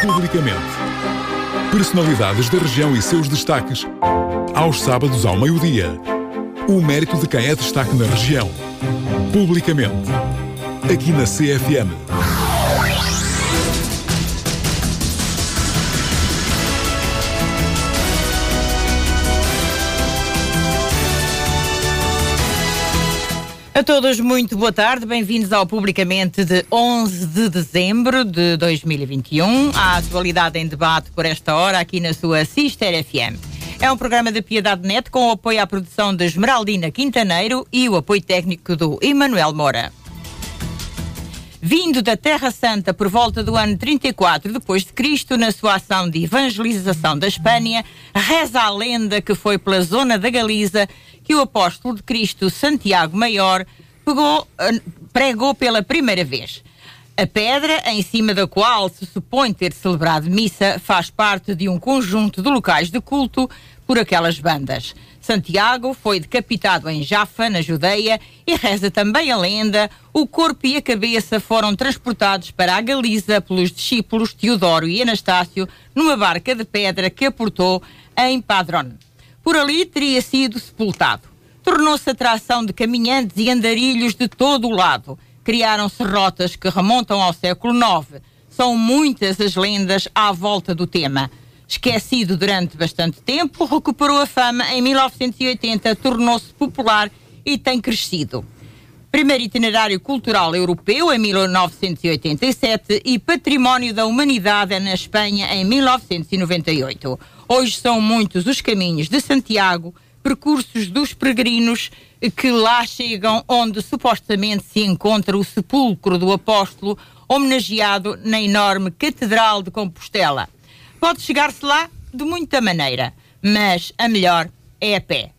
publicamente. Personalidades da região e seus destaques. Aos sábados ao meio-dia. O mérito de quem é destaque na região. Publicamente. Aqui na CFM. A todos, muito boa tarde. Bem-vindos ao Publicamente de 11 de dezembro de 2021. A atualidade em debate por esta hora aqui na sua Sister FM. É um programa da Piedade Net com o apoio à produção de Esmeraldina Quintaneiro e o apoio técnico do Emanuel Moura. Vindo da Terra Santa por volta do ano 34 depois de Cristo, na sua ação de evangelização da Espanha, reza a lenda que foi pela zona da Galiza que o apóstolo de Cristo Santiago Maior pegou, eh, pregou pela primeira vez. A pedra em cima da qual se supõe ter celebrado missa faz parte de um conjunto de locais de culto por aquelas bandas. Santiago foi decapitado em Jaffa, na Judeia, e reza também a lenda: o corpo e a cabeça foram transportados para a Galiza pelos discípulos Teodoro e Anastácio numa barca de pedra que aportou em Padrón. Por ali teria sido sepultado. Tornou-se atração de caminhantes e andarilhos de todo o lado. Criaram-se rotas que remontam ao século IX. São muitas as lendas à volta do tema. Esquecido durante bastante tempo, recuperou a fama em 1980, tornou-se popular e tem crescido. Primeiro itinerário cultural europeu em 1987 e património da humanidade na Espanha em 1998. Hoje são muitos os caminhos de Santiago, percursos dos peregrinos que lá chegam, onde supostamente se encontra o sepulcro do apóstolo, homenageado na enorme Catedral de Compostela. Pode chegar-se lá de muita maneira, mas a melhor é a pé.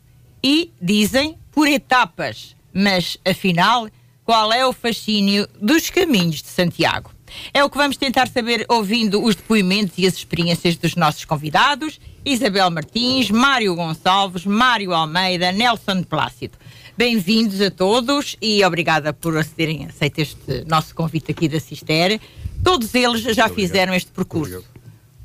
E, dizem, por etapas. Mas, afinal, qual é o fascínio dos caminhos de Santiago? É o que vamos tentar saber ouvindo os depoimentos e as experiências dos nossos convidados: Isabel Martins, Mário Gonçalves, Mário Almeida, Nelson Plácido. Bem-vindos a todos e obrigada por terem aceito este nosso convite aqui da Cister. Todos eles já fizeram este percurso.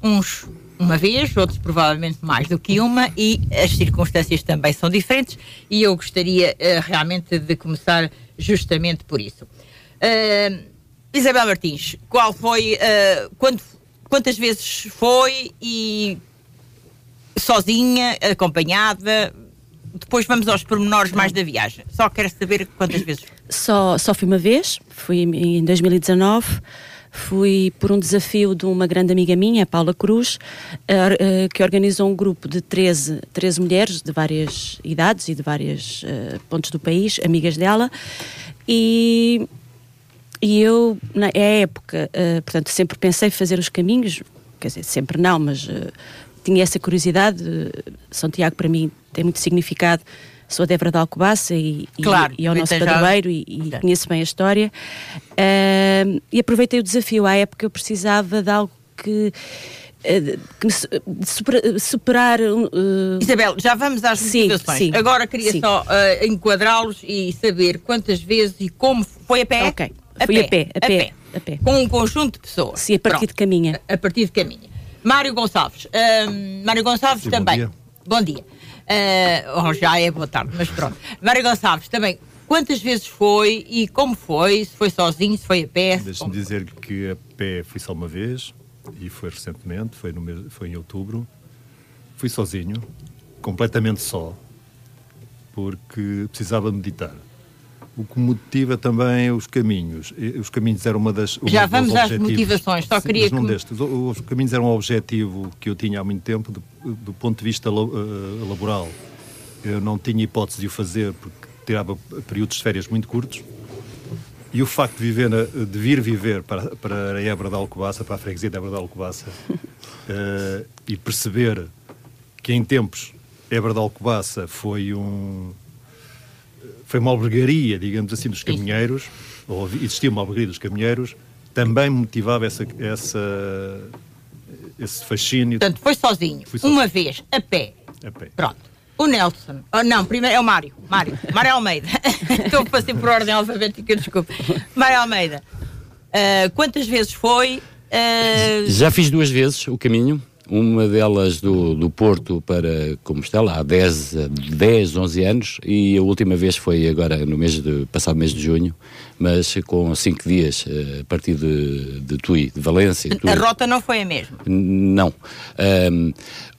Uns uma vez, outros provavelmente mais do que uma, e as circunstâncias também são diferentes, e eu gostaria uh, realmente de começar justamente por isso. Uh, Isabel Martins, qual foi, uh, quando, quantas vezes foi e sozinha, acompanhada? Depois vamos aos pormenores mais da viagem. Só quero saber quantas vezes foi. Só, só fui uma vez, fui em 2019 fui por um desafio de uma grande amiga minha, Paula Cruz, uh, que organizou um grupo de 13, 13 mulheres de várias idades e de vários uh, pontos do país, amigas dela, e, e eu, na época, uh, portanto, sempre pensei fazer os caminhos, quer dizer, sempre não, mas tinha essa curiosidade. Santiago, para mim, tem muito significado sou de Évora de Alcobaça e, claro, e, e ao nosso padroeiro e, e conheço bem a história. Uh, e aproveitei o desafio. À época eu precisava de algo que uh, superar. Uh... Isabel, já vamos às motivações. Sim, sim, Agora queria sim. só uh, enquadrá-los e saber quantas vezes e como foi a pé. Ok, a fui pé. A, pé, a, a pé, pé, a pé. Com um conjunto de pessoas. Sim, a partir Pronto. de caminha. A, a partir de caminha. Mário Gonçalves. Mário Gonçalves também. Bom dia. Bom dia. Uh, já é boa tarde, mas pronto. Mário Gonçalves, também, quantas vezes foi e como foi? Se foi sozinho, se foi a pé? Deixe-me dizer que a pé fui só uma vez e foi recentemente, foi, no mês, foi em outubro. Fui sozinho, completamente só, porque precisava meditar. O que motiva também os caminhos. Os caminhos eram uma das. Uma Já vamos às motivações, só Sim, queria que. Destes. Os caminhos eram um objetivo que eu tinha há muito tempo, do, do ponto de vista uh, laboral. Eu não tinha hipótese de o fazer porque tirava períodos de férias muito curtos. E o facto de, viver na, de vir viver para, para a Ebra da Alcobaça, para a freguesia da Ebra da Alcobaça, uh, e perceber que em tempos Ebra da Alcobaça foi um foi uma albergaria, digamos assim, dos caminheiros, ou existia uma albergaria dos caminheiros, também motivava essa, essa, esse fascínio. Portanto, foi sozinho, sozinho, uma vez, a pé. A pé. Pronto. O Nelson, oh, não, primeiro é o Mário, Mário, Mário Almeida. Estou a fazer por ordem alfabética, desculpe. Mário Almeida, uh, quantas vezes foi Uh... Já fiz duas vezes o caminho. Uma delas do, do Porto para Compostela há 10, 10, 11 anos e a última vez foi agora no mês de, passado mês de junho, mas com 5 dias eh, a partir de, de Tui, de Valência. Tui. A rota não foi a mesma? Não. Um,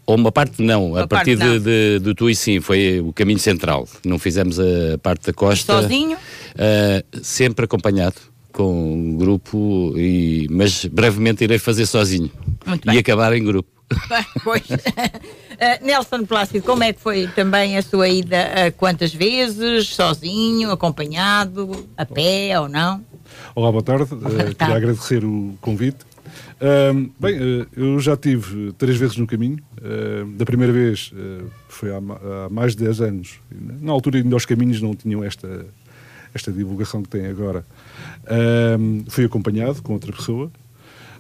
ou uma parte não, uma a partir de, de, de Tui sim, foi o caminho central. Não fizemos a parte da costa. Sozinho? Uh, sempre acompanhado com um grupo, e, mas brevemente irei fazer sozinho. Muito e acabar em grupo. Pois. Uh, Nelson Plácido, como é que foi também a sua ida? Uh, quantas vezes? Sozinho, acompanhado, a pé ou não? Olá, boa tarde. Uh, queria agradecer o convite. bem, eu já tive três vezes no caminho. da primeira vez foi há, há, mais de 10 anos. Na altura ainda os caminhos não tinham esta, esta divulgação que têm agora. fui acompanhado com outra pessoa.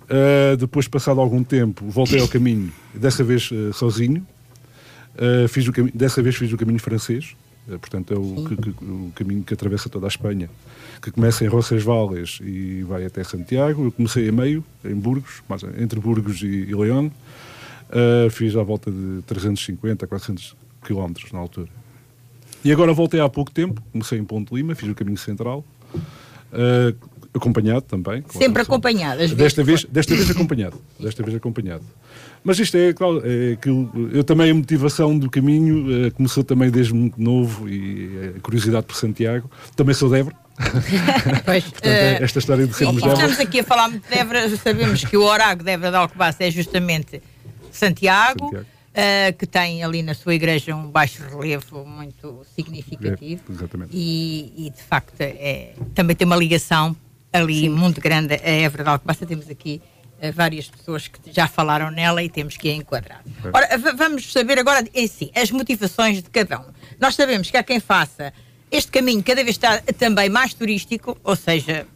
Uh, depois, passado algum tempo, voltei ao caminho, dessa vez uh, sozinho. Uh, fiz o dessa vez fiz o caminho francês, portanto, é o, que, que, o, caminho que atravessa toda a Espanha, que começa em Roncesvalles e vai até Santiago. Eu comecei a meio, em Burgos, mas entre Burgos e, e León. fiz à volta de 350, 400 quilómetros na altura. E agora voltei há pouco tempo, comecei em Ponte Lima, fiz o caminho central. Uh, acompanhado também. Sempre acompanhado, às desta vezes. Desta vez acompanhado. Desta vez acompanhado. Mas isto é, claro, é aquilo, eu também a motivação do caminho uh, começou também desde muito novo e eh, a curiosidade por Santiago. Também sou de Évora. pois, Portanto, uh, esta história de sermos de Estamos aqui a falar muito de Évora, sabemos que o Orago de Évora de Alcobaça é justamente Santiago. Santiago. Uh, que tem ali na sua igreja um baixo relevo muito significativo. É, exatamente. E, e, de facto é, também tem uma ligação ali Sim. muito grande a Évora de Alcobaça. Temos aqui uh, várias pessoas que já falaram nela e temos que a enquadrar. É. Ora, vamos saber agora, em si, as motivações de cada um. Nós sabemos que há quem faça este caminho cada vez está também mais turístico, ou seja,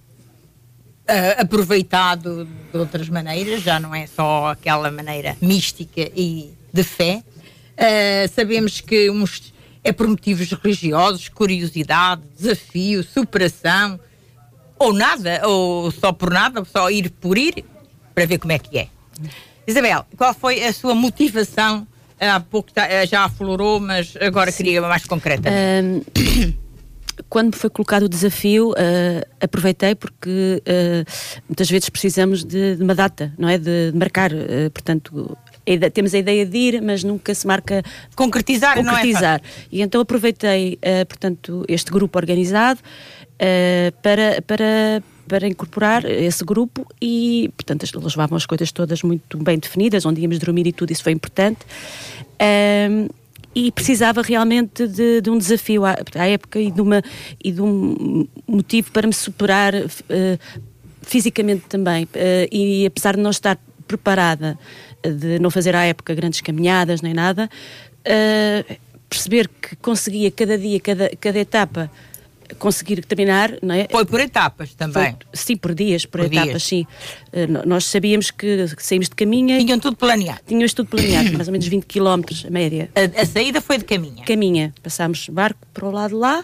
uh, aproveitado de outras maneiras, já não é só aquela maneira mística e de fé. Uh, sabemos que uns é por motivos religiosos, curiosidade, desafio, superação, ou nada, ou só por nada, só ir por ir, para ver como é que é. Isabel, qual foi a sua motivação? Há pouco eh, já aflorou, mas agora Sim. queria mais concreta. Um, quando foi colocado o desafio, uh, aproveitei porque uh, muitas vezes precisamos de, de, uma data, não é? De, de marcar. Uh, portanto, a temos a ideia de ir, mas nunca se marca. Concretizar, concretizar. não é? E então aproveitei, portanto, este grupo organizado uh, para, para, para incorporar esse grupo e, portanto, eles levavam as coisas todas muito bem definidas, onde íamos dormir e tudo, isso foi importante. Um, e precisava realmente de, de um desafio à, à, época e de, uma, e de um motivo para me superar uh, fisicamente também. Uh, e apesar de não estar preparada, de não fazer à época grandes caminhadas nem nada, uh, perceber que conseguia cada dia, cada, cada etapa conseguir terminar, não é? Foi por etapas também. Foi, sim, por dias, por, por etapas, dias. sim. Uh, nós sabíamos que, saímos de caminha. Tinham tudo planeado. Tínhamos tudo planeado, mais ou menos 20 km a média. A, a, saída foi de caminha? Caminha. Passámos barco para o lado de lá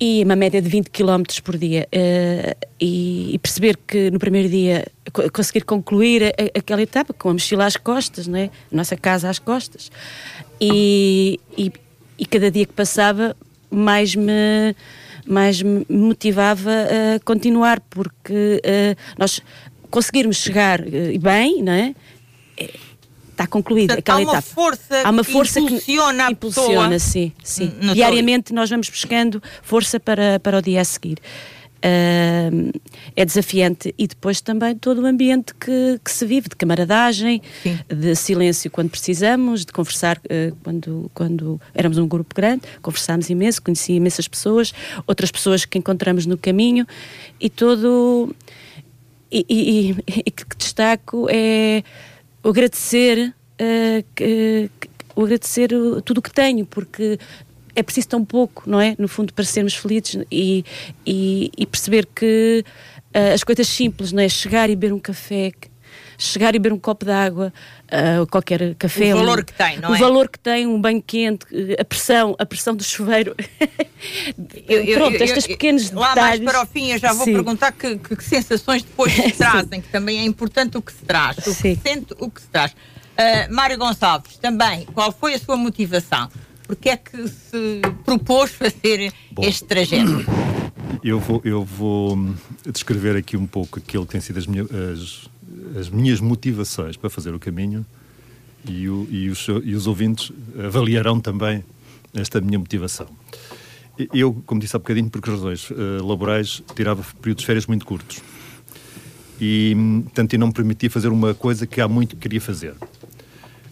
e uma média de 20 km por dia. Uh, e, e, perceber que no primeiro dia conseguir concluir a, a, aquela etapa com a mochila às costas, não é? A nossa casa às costas. E, e, e cada dia que passava, mais me mais me motivava a continuar, porque uh, nós conseguirmos chegar uh, bem, não é? Está concluída aquela há uma etapa. Força há uma força que impulsiona que impulsiona, sim, sim. Diariamente nós vamos buscando força para, para o dia a seguir. Uh, é desafiante e depois também todo o ambiente que, que se vive de camaradagem, Sim. de silêncio quando precisamos, de conversar uh, quando, quando éramos um grupo grande, conversámos imenso, conheci imensas pessoas, outras pessoas que encontramos no caminho e todo. E, e, e, que destaco é o agradecer. Uh, que, o agradecer tudo o que tenho, porque é preciso tão pouco, não é? No fundo, para sermos felizes e, e, e perceber que uh, as coisas simples, não é? Chegar e beber um café, chegar e beber um copo de água, uh, qualquer café. O valor um, que tem, não o é? O valor que tem, um banho quente, a pressão, a pressão do chuveiro. eu, Pronto, eu, estes pequenos lá detalhes. Lá mais para o fim eu já vou Sim. perguntar que, que, que, sensações depois se trazem, que também é importante o que se traz, o Sim. que se sente, o que se traz. Uh, Mário Gonçalves, também, qual foi a sua motivação? Porque é que se propôs fazer Bom, este trajeto? Eu vou, eu vou descrever aqui um pouco aquilo que têm sido as, minha, as, as minhas motivações para fazer o caminho e, o, e, os, e os ouvintes avaliarão também esta minha motivação. Eu, como disse há bocadinho, por razões uh, laborais, tirava períodos de férias muito curtos. E, tanto, não me permitia fazer uma coisa que há muito queria fazer.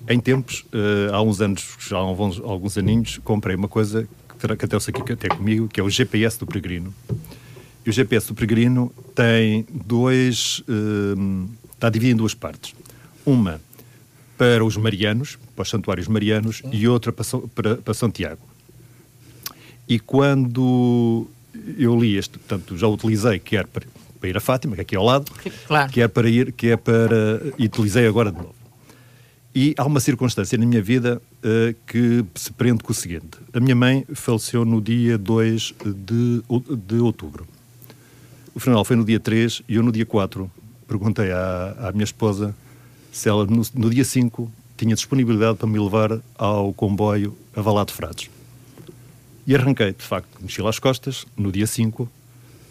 Em tempos, uh, há uns anos, já há alguns, alguns aninhos, comprei uma coisa que, que até eu sei aqui até comigo, que é o GPS do Peregrino. E o GPS do Peregrino tem dois. Uh, está dividido em duas partes. Uma para os marianos, para os santuários marianos, e outra para, para, para Santiago. E quando eu li este, portanto, já utilizei, quer para, para ir a Fátima, que é aqui ao lado, claro. quer para ir, quer para. e utilizei agora de novo. E há uma circunstância na minha vida uh, que se prende com o seguinte: a minha mãe faleceu no dia 2 de, de outubro. O funeral foi no dia 3 e eu, no dia 4, perguntei à, à minha esposa se ela, no, no, dia 5, tinha disponibilidade para me levar ao comboio a Valado Frades. E arranquei, de facto, mochila às costas, no dia 5,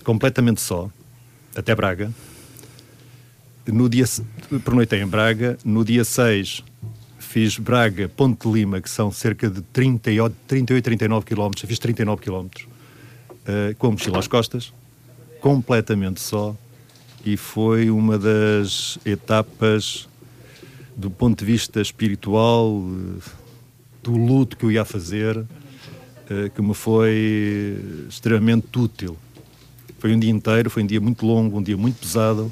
completamente só, até Braga. No dia, pernoitei em Braga. No dia 6, fiz Braga, Ponte de Lima, que são cerca de 30, 38, 39 quilómetros, fiz 39 quilómetros, uh, com a mochila às costas, completamente só, e foi uma das etapas do ponto de vista espiritual, uh, do luto que eu ia fazer, uh, que me foi extremamente útil. Foi um dia inteiro, foi um dia muito longo, um dia muito pesado,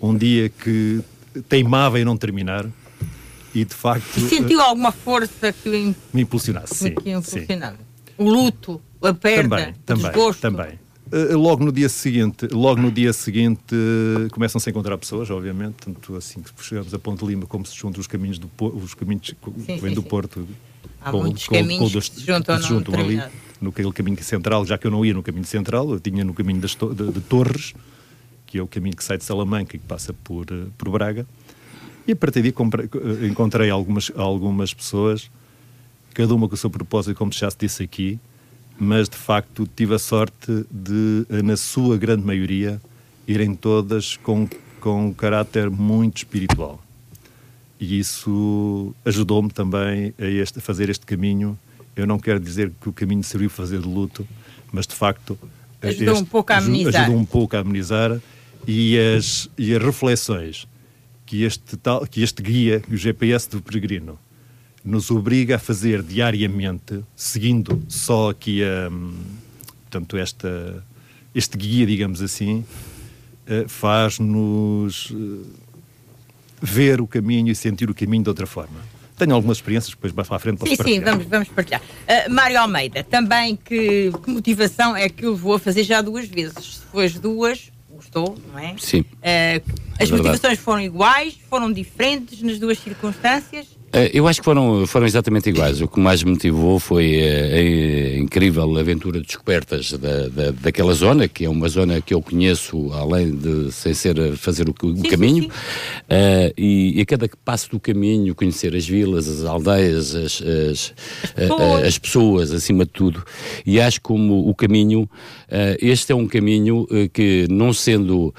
um dia que teimava em não terminar e de facto. E sentiu alguma força que me impulsionasse? Sim, que impulsionava. O luto, a perda, também, o também, desgosto. Também. Uh, logo no dia seguinte, logo no dia seguinte uh, começam-se a encontrar pessoas, obviamente, tanto assim que chegamos a Ponte Lima como se juntam os caminhos do os caminhos que vêm do Porto. Há com, muitos com, caminhos com, que se juntam, que se juntam ali no caminho central, já que eu não ia no caminho central, eu tinha no caminho das, de, de Torres, que é o caminho que sai de Salamanca e que passa por, por Braga. E a partir daí encontrei algumas, algumas pessoas, cada uma com o seu propósito, como já se disse aqui, mas de facto tive a sorte de, na sua grande maioria, irem todas com, com um caráter muito espiritual. E isso ajudou-me também a, este, a fazer este caminho. Eu não quero dizer que o caminho serviu para fazer de luto, mas de facto ajudou este, um pouco a amenizar. Ajudou um pouco a amenizar e as, e as reflexões que este, tal, que este guia, o GPS do peregrino, nos obriga a fazer diariamente, seguindo só aqui a, portanto, esta, este guia, digamos assim, eh, faz-nos eh, ver o caminho e sentir o caminho de outra forma. Tenho algumas experiências, depois mais para a frente posso sim, partilhar. Sim, vamos, vamos partilhar. Uh, Mário Almeida, também que, que, motivação é que eu vou fazer já duas vezes? Se foi duas, gostou, não é? Sim. Uh, as é motivações foram iguais, foram diferentes nas duas circunstâncias? Eh, eu acho que foram, foram exatamente iguais. O que mais me motivou foi a, a incrível aventura de descobertas da, da, daquela zona, que é uma zona que eu conheço, além de sem ser fazer o, o sim, caminho, sim, sim. Uh, e, e, a cada passo do caminho conhecer as vilas, as aldeias, as, as, pessoas. as pessoas, acima de tudo. E acho como o caminho, uh, este é um caminho uh, que, não sendo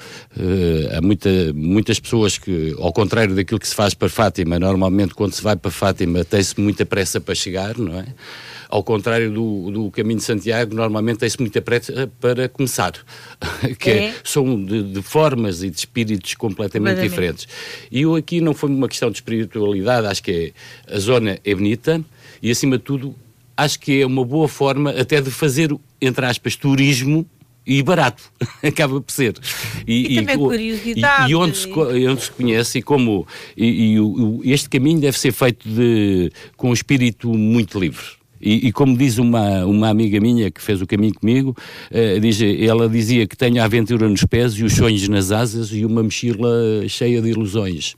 há muita, muitas pessoas que, ao contrário daquilo que se faz para Fátima, normalmente quando se vai para Fátima tem-se muita pressa para chegar, não é? Ao contrário do, do caminho de Santiago, normalmente tem-se muita pressa para começar, que é. são de, de, formas e de espíritos completamente diferentes. E eu aqui não foi uma questão de espiritualidade, acho que é, a zona é bonita e, acima de tudo, acho que é uma boa forma até de fazer, entre aspas, turismo e barato, acaba por ser. E, e, também curiosidade. E, e onde, se, onde se conhece e como e, e o, este caminho deve ser feito de, com um espírito muito livre. E, e, como diz uma, uma amiga minha que fez o caminho comigo, uh, diz, ela dizia que tenho a aventura nos pés e os sonhos nas asas e uma mochila cheia de ilusões.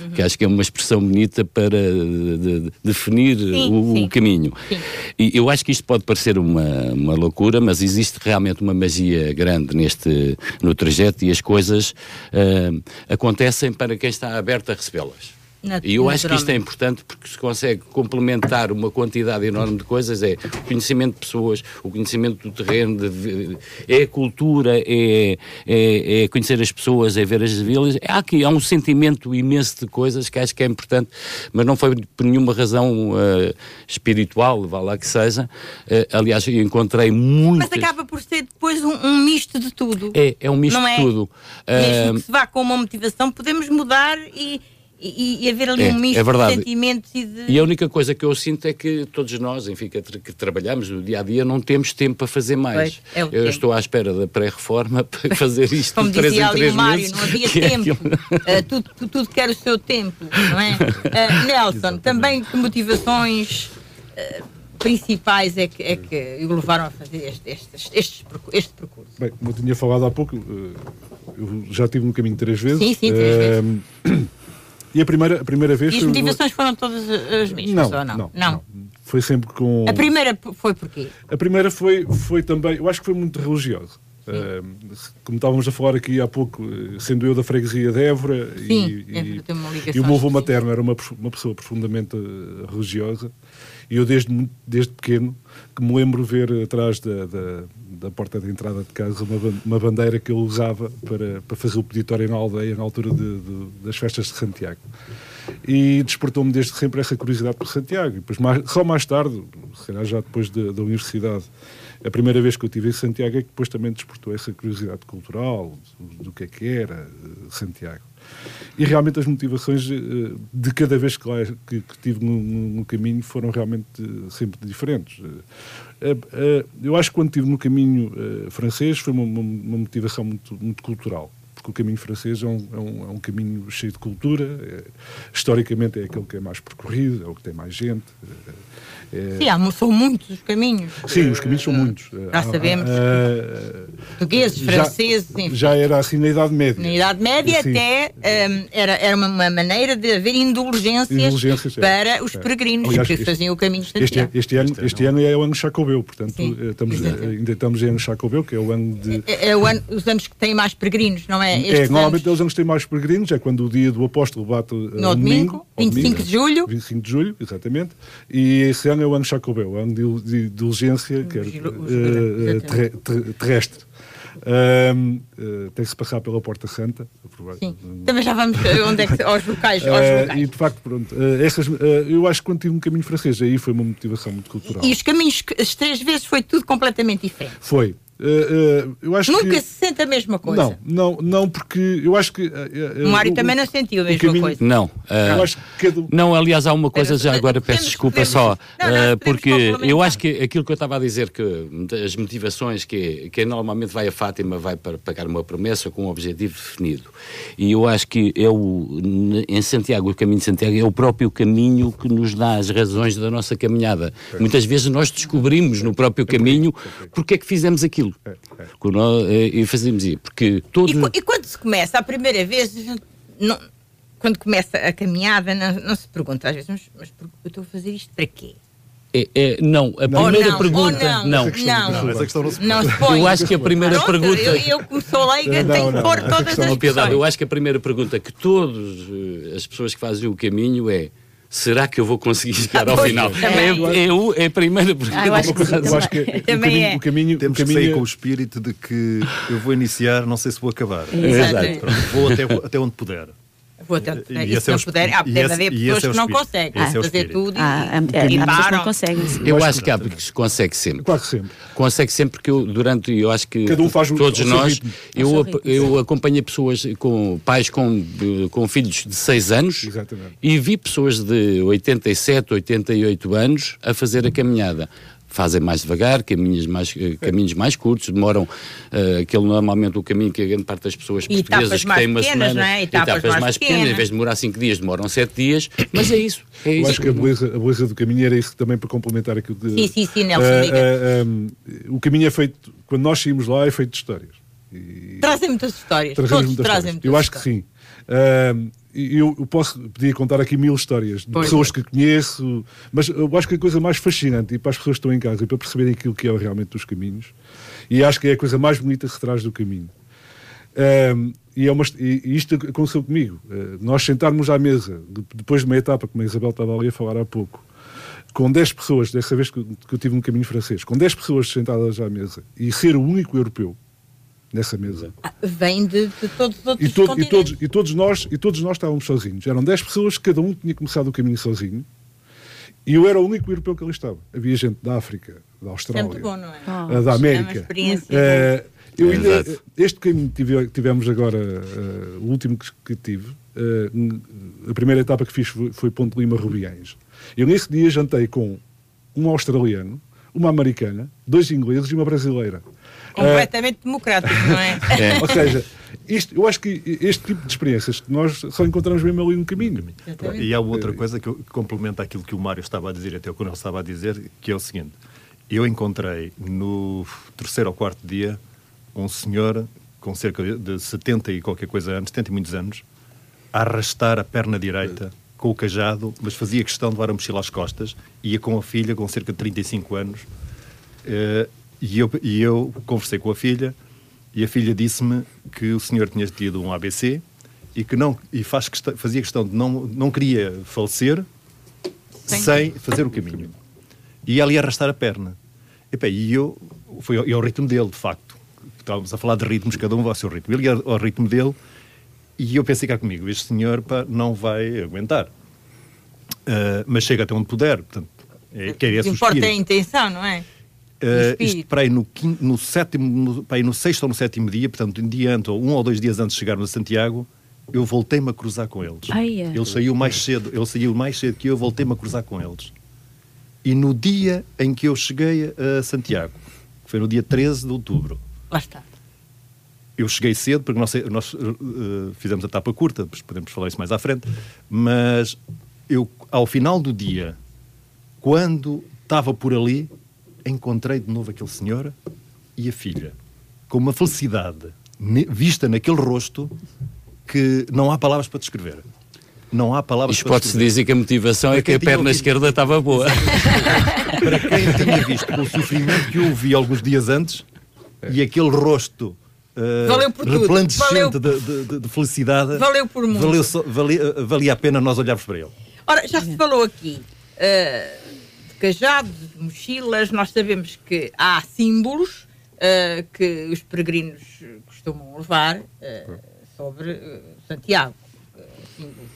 Uhum. que acho que é uma expressão bonita para de, de, definir sim, o, sim. o, caminho. Sim. E eu acho que isto pode parecer uma, uma loucura, mas existe realmente uma magia grande neste no trajeto e as coisas uh, acontecem para quem está aberto a recebê-las. E eu acho que isto é importante porque se consegue complementar uma quantidade enorme de coisas, é o conhecimento de pessoas, o conhecimento do terreno, de, é a cultura, é, é, é, conhecer as pessoas, é ver as vilas. Há aqui há um sentimento imenso de coisas que acho que é importante, mas não foi por nenhuma razão uh, espiritual, vá lá que seja. Uh, aliás, eu encontrei muito. Mas acaba por ser depois um, um, misto de tudo. É, é um misto não de é? tudo. Mesmo uh, que se vá com uma motivação, podemos mudar e e, e haver ali é, um misto é de sentimentos e de... E a única coisa que eu sinto é que todos nós, enfim, que, que trabalhamos no dia a dia, não temos tempo para fazer mais. Pois, é eu tempo. estou à espera da pré-reforma para fazer isto Como de três dizia em três ali o Mário, não havia é tempo. É uh, tudo, tudo quer o seu tempo, não é? Uh, Nelson, também que motivações... Uh, principais é que, é que o levaram a fazer este, este, este, este percurso? Bem, como eu tinha falado há pouco, eu já tive no caminho três vezes. Sim, sim, três vezes. E a primeira, a primeira vez. E as motivações foram todas as mesmas? Não, não? Não, não? Foi sempre com. A primeira foi porquê? A primeira foi, foi também. Eu acho que foi muito religiosa. Uh, como estávamos a falar aqui há pouco, eh, sendo eu da freguesia de Évora Sim, e, e, e, o meu avô materno era uma, uma pessoa profundamente eh, religiosa, e eu desde, desde pequeno que me lembro ver atrás da, da, da porta de entrada de casa uma, uma bandeira que ele usava para, para fazer o peditório na aldeia na altura de, de, das festas de Santiago. E despertou-me desde sempre essa curiosidade por Santiago. E depois, mais, só mais tarde, já depois de, da universidade, a primeira vez que eu estive em Santiago é que depois também despertou essa curiosidade cultural, do, do que é que era eh, Santiago. E realmente as motivações eh, de cada vez que, lá, que, que tive no, no, caminho foram realmente eh, sempre diferentes. Eh, eu acho que quando estive no caminho francês foi uma, uma motivação muito, muito cultural porque o caminho francês é um, é um, é um caminho cheio de cultura, é, historicamente é aquele que é mais percorrido, é o que tem mais gente. É... Sim, há, são muitos os caminhos. Sim, os caminhos são muitos. Já sabemos. Uh, Portugueses, franceses, já, enfim. Já era assim na Idade Média. Na Idade Média Sim. até um, era, era uma, maneira de haver indulgências, indulgências é. para é. os peregrinos Aliás, que este, faziam o caminho de. Este, este, ano, este ano é o ano Chacobeu, portanto eh, estamos, ainda estamos em ano Chacobeu, que é o ano de... É, é, o ano, os anos que têm mais peregrinos, não é? Estes é, normalmente anos... os anos que têm mais peregrinos, é quando o dia do apóstolo bate uh, no domingo, 25 domingo, de julho. 25 de julho, exatamente. E esse ano é o ano Chacobeu, é o ano de, de, de urgência, que é, uh, terrestre. Um, uh, tem que se passar pela Porta Santa. Sim. Também já vamos onde é que, aos locais. Aos uh, locais. E de facto, pronto, uh, essas, eu acho que quando tive um caminho francês, aí foi uma motivação muito cultural. E os caminhos, as três vezes, foi tudo completamente diferente. Foi. Uh, uh, eu acho Nunca que... se sente a mesma coisa. Não, não, não porque eu acho que. Uh, o Mário também não sentiu a mesma caminho... coisa. Não. eu acho que cada... Não, aliás, há uma coisa, já agora peço desculpa só, não, não, porque eu acho que aquilo que eu estava a dizer, que as motivações que, que normalmente vai a Fátima, vai para pagar uma promessa com um objetivo definido. E eu acho que é o, em Santiago, o caminho de Santiago, é o próprio caminho que nos dá as razões da nossa caminhada. Muitas vezes nós descobrimos no próprio caminho porque é que fizemos aquilo. É, é. Nós, é, e fazemos isso. Porque todos... E, e, quando se começa a primeira vez, não, quando começa a caminhada, não, não, se pergunta às vezes, mas, mas eu estou a fazer isto para quê? É, é, não, a primeira não, pergunta. não, não, não, essa questão não se, não se põe. Eu acho que a primeira Pronto, pergunta. Eu, eu como sou leiga, tenho que pôr todas as piedade, Eu acho que a primeira pergunta que todas eh, as pessoas que fazem o caminho é será que eu vou conseguir chegar ao final? É, é, é, a primeira pergunta. Ah, eu acho que, eu acho que é. o caminho, Temos o caminho... que sair com o espírito de que eu vou iniciar, não sei se vou acabar. Exato. Vou até, até onde puder. Vou até, e, e se não puder, há, deve haver pessoas que não conseguem ah, fazer tudo ah, e, e, param. Não conseguem, eu, acho que há que se consegue sempre. Que sempre. Consegue sempre porque eu, durante, eu acho que um todos nós, eu, eu acompanhei pessoas com pais com, com filhos de 6 anos Exatamente. e vi pessoas de 87, 88 anos a fazer a caminhada fazem mais devagar, caminhos mais, eh, caminhos mais curtos, demoram uh, aquele normalmente o caminho que a grande parte das pessoas e portuguesas que têm uma pequenas, semana, é? etapas, etapas, mais, mais pequenas, pequenas, em vez de demorar 5 dias, demoram 7 dias, mas é isso. É Eu isso. acho que a beleza, a beleza do caminho era isso também para complementar aquilo que. Sim, sim, sim, Nelson, uh, uh, um, o caminho é feito, quando nós saímos lá, é feito de histórias. trazem muitas histórias. Trazem muitas trazem histórias. Eu acho que sim. Uh, eu, eu, posso podia contar aqui mil histórias de pois pessoas é. que conheço, mas eu acho que a coisa mais fascinante, e para as pessoas que estão em casa, e para perceberem aquilo que é realmente os caminhos, e acho que é a coisa mais bonita que se traz do caminho. Um, e, é uma, e isto aconteceu comigo. Uh, nós sentarmos à mesa, depois de uma etapa, como a Isabel estava ali a falar há pouco, com 10 pessoas, dessa vez que, que eu tive um caminho francês, com 10 pessoas sentadas à mesa e ser o único europeu nessa mesa. Ah, vem de, de todos os outros e, todo, e, todos, e, todos nós, e todos nós estávamos sozinhos. Eram 10 pessoas, cada um tinha começado o caminho sozinho. E eu era o único europeu que ali estava. Havia gente da África, da Austrália, bom, é? oh, da América. É eu ainda, este caminho que tivemos agora, uh, o último que, que tive, uh, a primeira etapa que fiz foi, foi Ponte Lima Rubiães. Eu nesse dia jantei com um australiano, uma americana, dois ingleses e uma brasileira. Completamente uh, democrático, não é? é? Ou seja, isto, eu acho que este tipo de experiências nós só encontramos mesmo ali no caminho. E há outra coisa que, que complementa aquilo que o Mário estava a dizer, até o que eu estava a dizer, que é o seguinte: eu encontrei no terceiro ou quarto dia um senhor com cerca de 70 e qualquer coisa anos, 70 e muitos anos, a arrastar a perna direita com o cajado, mas fazia questão de levar a mochila às costas, ia com a filha com cerca de 35 anos, uh, e, eu, e eu conversei com a filha, e a filha disse-me que o senhor tinha tido um ABC e que não e faz questão, fazia questão de não, não queria falecer sem, sem fazer o caminho. E ia ali arrastar a perna. E, e eu, foi ao, ao ritmo dele, de facto estávamos a falar de ritmos, cada um vai ao seu ritmo. Ele ia ao ritmo dele e eu pensei cá comigo, este senhor pá, não vai aguentar. Uh, mas chega até onde puder. Portanto, é, que é esse o importa é a intenção, não é? Uh, isto para aí no, quinto, no sétimo, no, para aí no sexto ou no sétimo dia, portanto, um dia antes, ou um ou dois dias antes de chegar no Santiago, eu voltei-me a cruzar com eles. Ai, é. Ele saiu mais cedo, ele saiu mais cedo que eu, voltei-me a cruzar com eles. E no dia em que eu cheguei a Santiago, foi no dia 13 de outubro, Lá está. Eu cheguei cedo, porque nós, nós uh, fizemos a tapa curta, podemos falar isso mais à frente, mas eu, ao final do dia, quando estava por ali, encontrei de novo aquele senhor e a filha, com uma felicidade vista naquele rosto que não há palavras para descrever. Não há palavras Isto pode-se dizer que a motivação é que a perna ouvido... esquerda estava boa. Para quem tinha visto o sofrimento que eu vi alguns dias antes, e aquele rosto uh, valeu por resplandecente de, de, de, felicidade. Valeu por muito. Valeu, valia, valia a pena nós olharmos para ele. Ora, já se falou aqui uh, de cajados, de mochilas, nós sabemos que há símbolos uh, que os peregrinos costumam levar sobre Santiago. símbolos,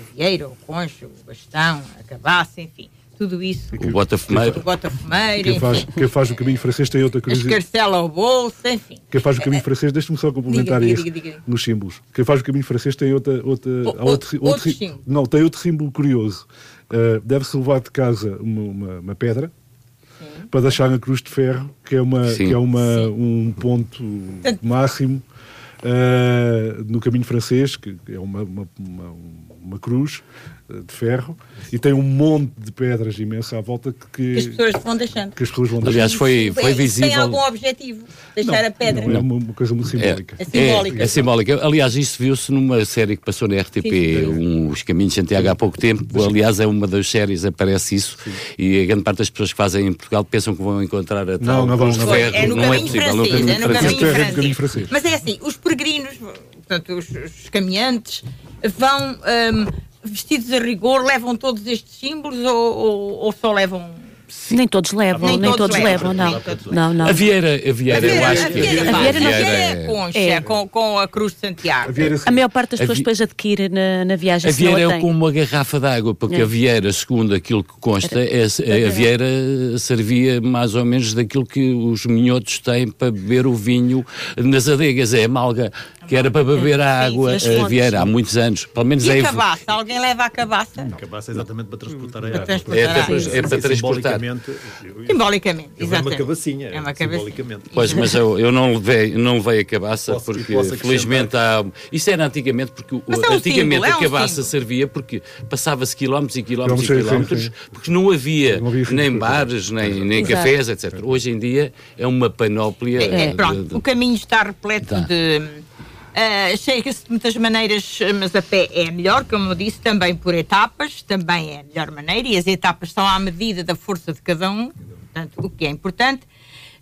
a vieira, o concho, o bastão, a cabaça, enfim tudo isso. O Botafumeiro. O Botafumeiro. Quem faz, quem faz o caminho francês tem outra coisa. Escarcela ao bolso, enfim. Quem faz o caminho francês, deixa-me só complementar diga, isso diga, diga, nos símbolos. Quem faz o caminho francês tem outra. outra o, outro, outro, outro, símbolo. Não, tem outro símbolo curioso. Uh, Deve-se levar de casa uma, uma, uma pedra. Sim. Para deixar na cruz de ferro, que é, uma, que é uma, um ponto máximo uh, no caminho francês, que é uma, uma, uma, uma cruz de ferro e tem um monte de pedras imensa à volta que, que as pessoas vão deixando. Que as pessoas vão Aliás, foi, foi visível. Tem algum objetivo? Deixar não, a pedra? Não, é uma, coisa muito simbólica. É, é simbólica. É, é simbólica. Aliás, isso viu-se numa série que passou na RTP, sim, um, Os Caminhos de Santiago, há pouco tempo. Aliás, é uma das séries, aparece isso. Sim. E a grande parte das pessoas que fazem em Portugal pensam que vão encontrar a tal não, não, não, ferro. É no não é possível. Francês, no caminho, é no francês. caminho francês. Mas é assim, os peregrinos, portanto, os, os caminhantes, vão. Um, vestidos a rigor, levam todos estes símbolos ou, ou, ou só levam Sim. Nem todos levam, nem, nem todos, todos, levam, levam não. não. não. A Vieira, a Vieira, eu acho que a Vieira, a Vieira, a Vieira é concha, é. Com, com a Cruz de Santiago. A, Vieira, a maior parte das pessoas depois adquire na, na viagem. A Vieira é como uma garrafa de água, porque é. a Vieira, segundo aquilo que consta, é, a Vieira servia mais ou menos daquilo que os minhotos têm para beber o vinho nas adegas, é a malga que era para beber a água a Vieira há muitos anos. Pelo menos e é a cabaça? Alguém leva a cabaça? A cabaça é exatamente para transportar a água. É para transportar. Simbolicamente, é exatamente. É uma cabacinha. É uma cabacinha. Pois, mas eu, eu não, levei, não levei a cabaça posso, porque, felizmente, há... Isso era antigamente, porque é um antigamente símbolo, a cabaça é um servia porque passava-se quilómetros e quilómetros e quilómetros, porque não havia, não havia nem bares, nem, nem cafés, etc. Hoje em dia é uma panóplia. É, pronto, de, de... o caminho está repleto tá. de Uh, Chega-se de muitas maneiras, mas a pé é melhor, como eu disse, também por etapas, também é a melhor maneira, e as etapas são à medida da força de cada um, portanto, o que é importante.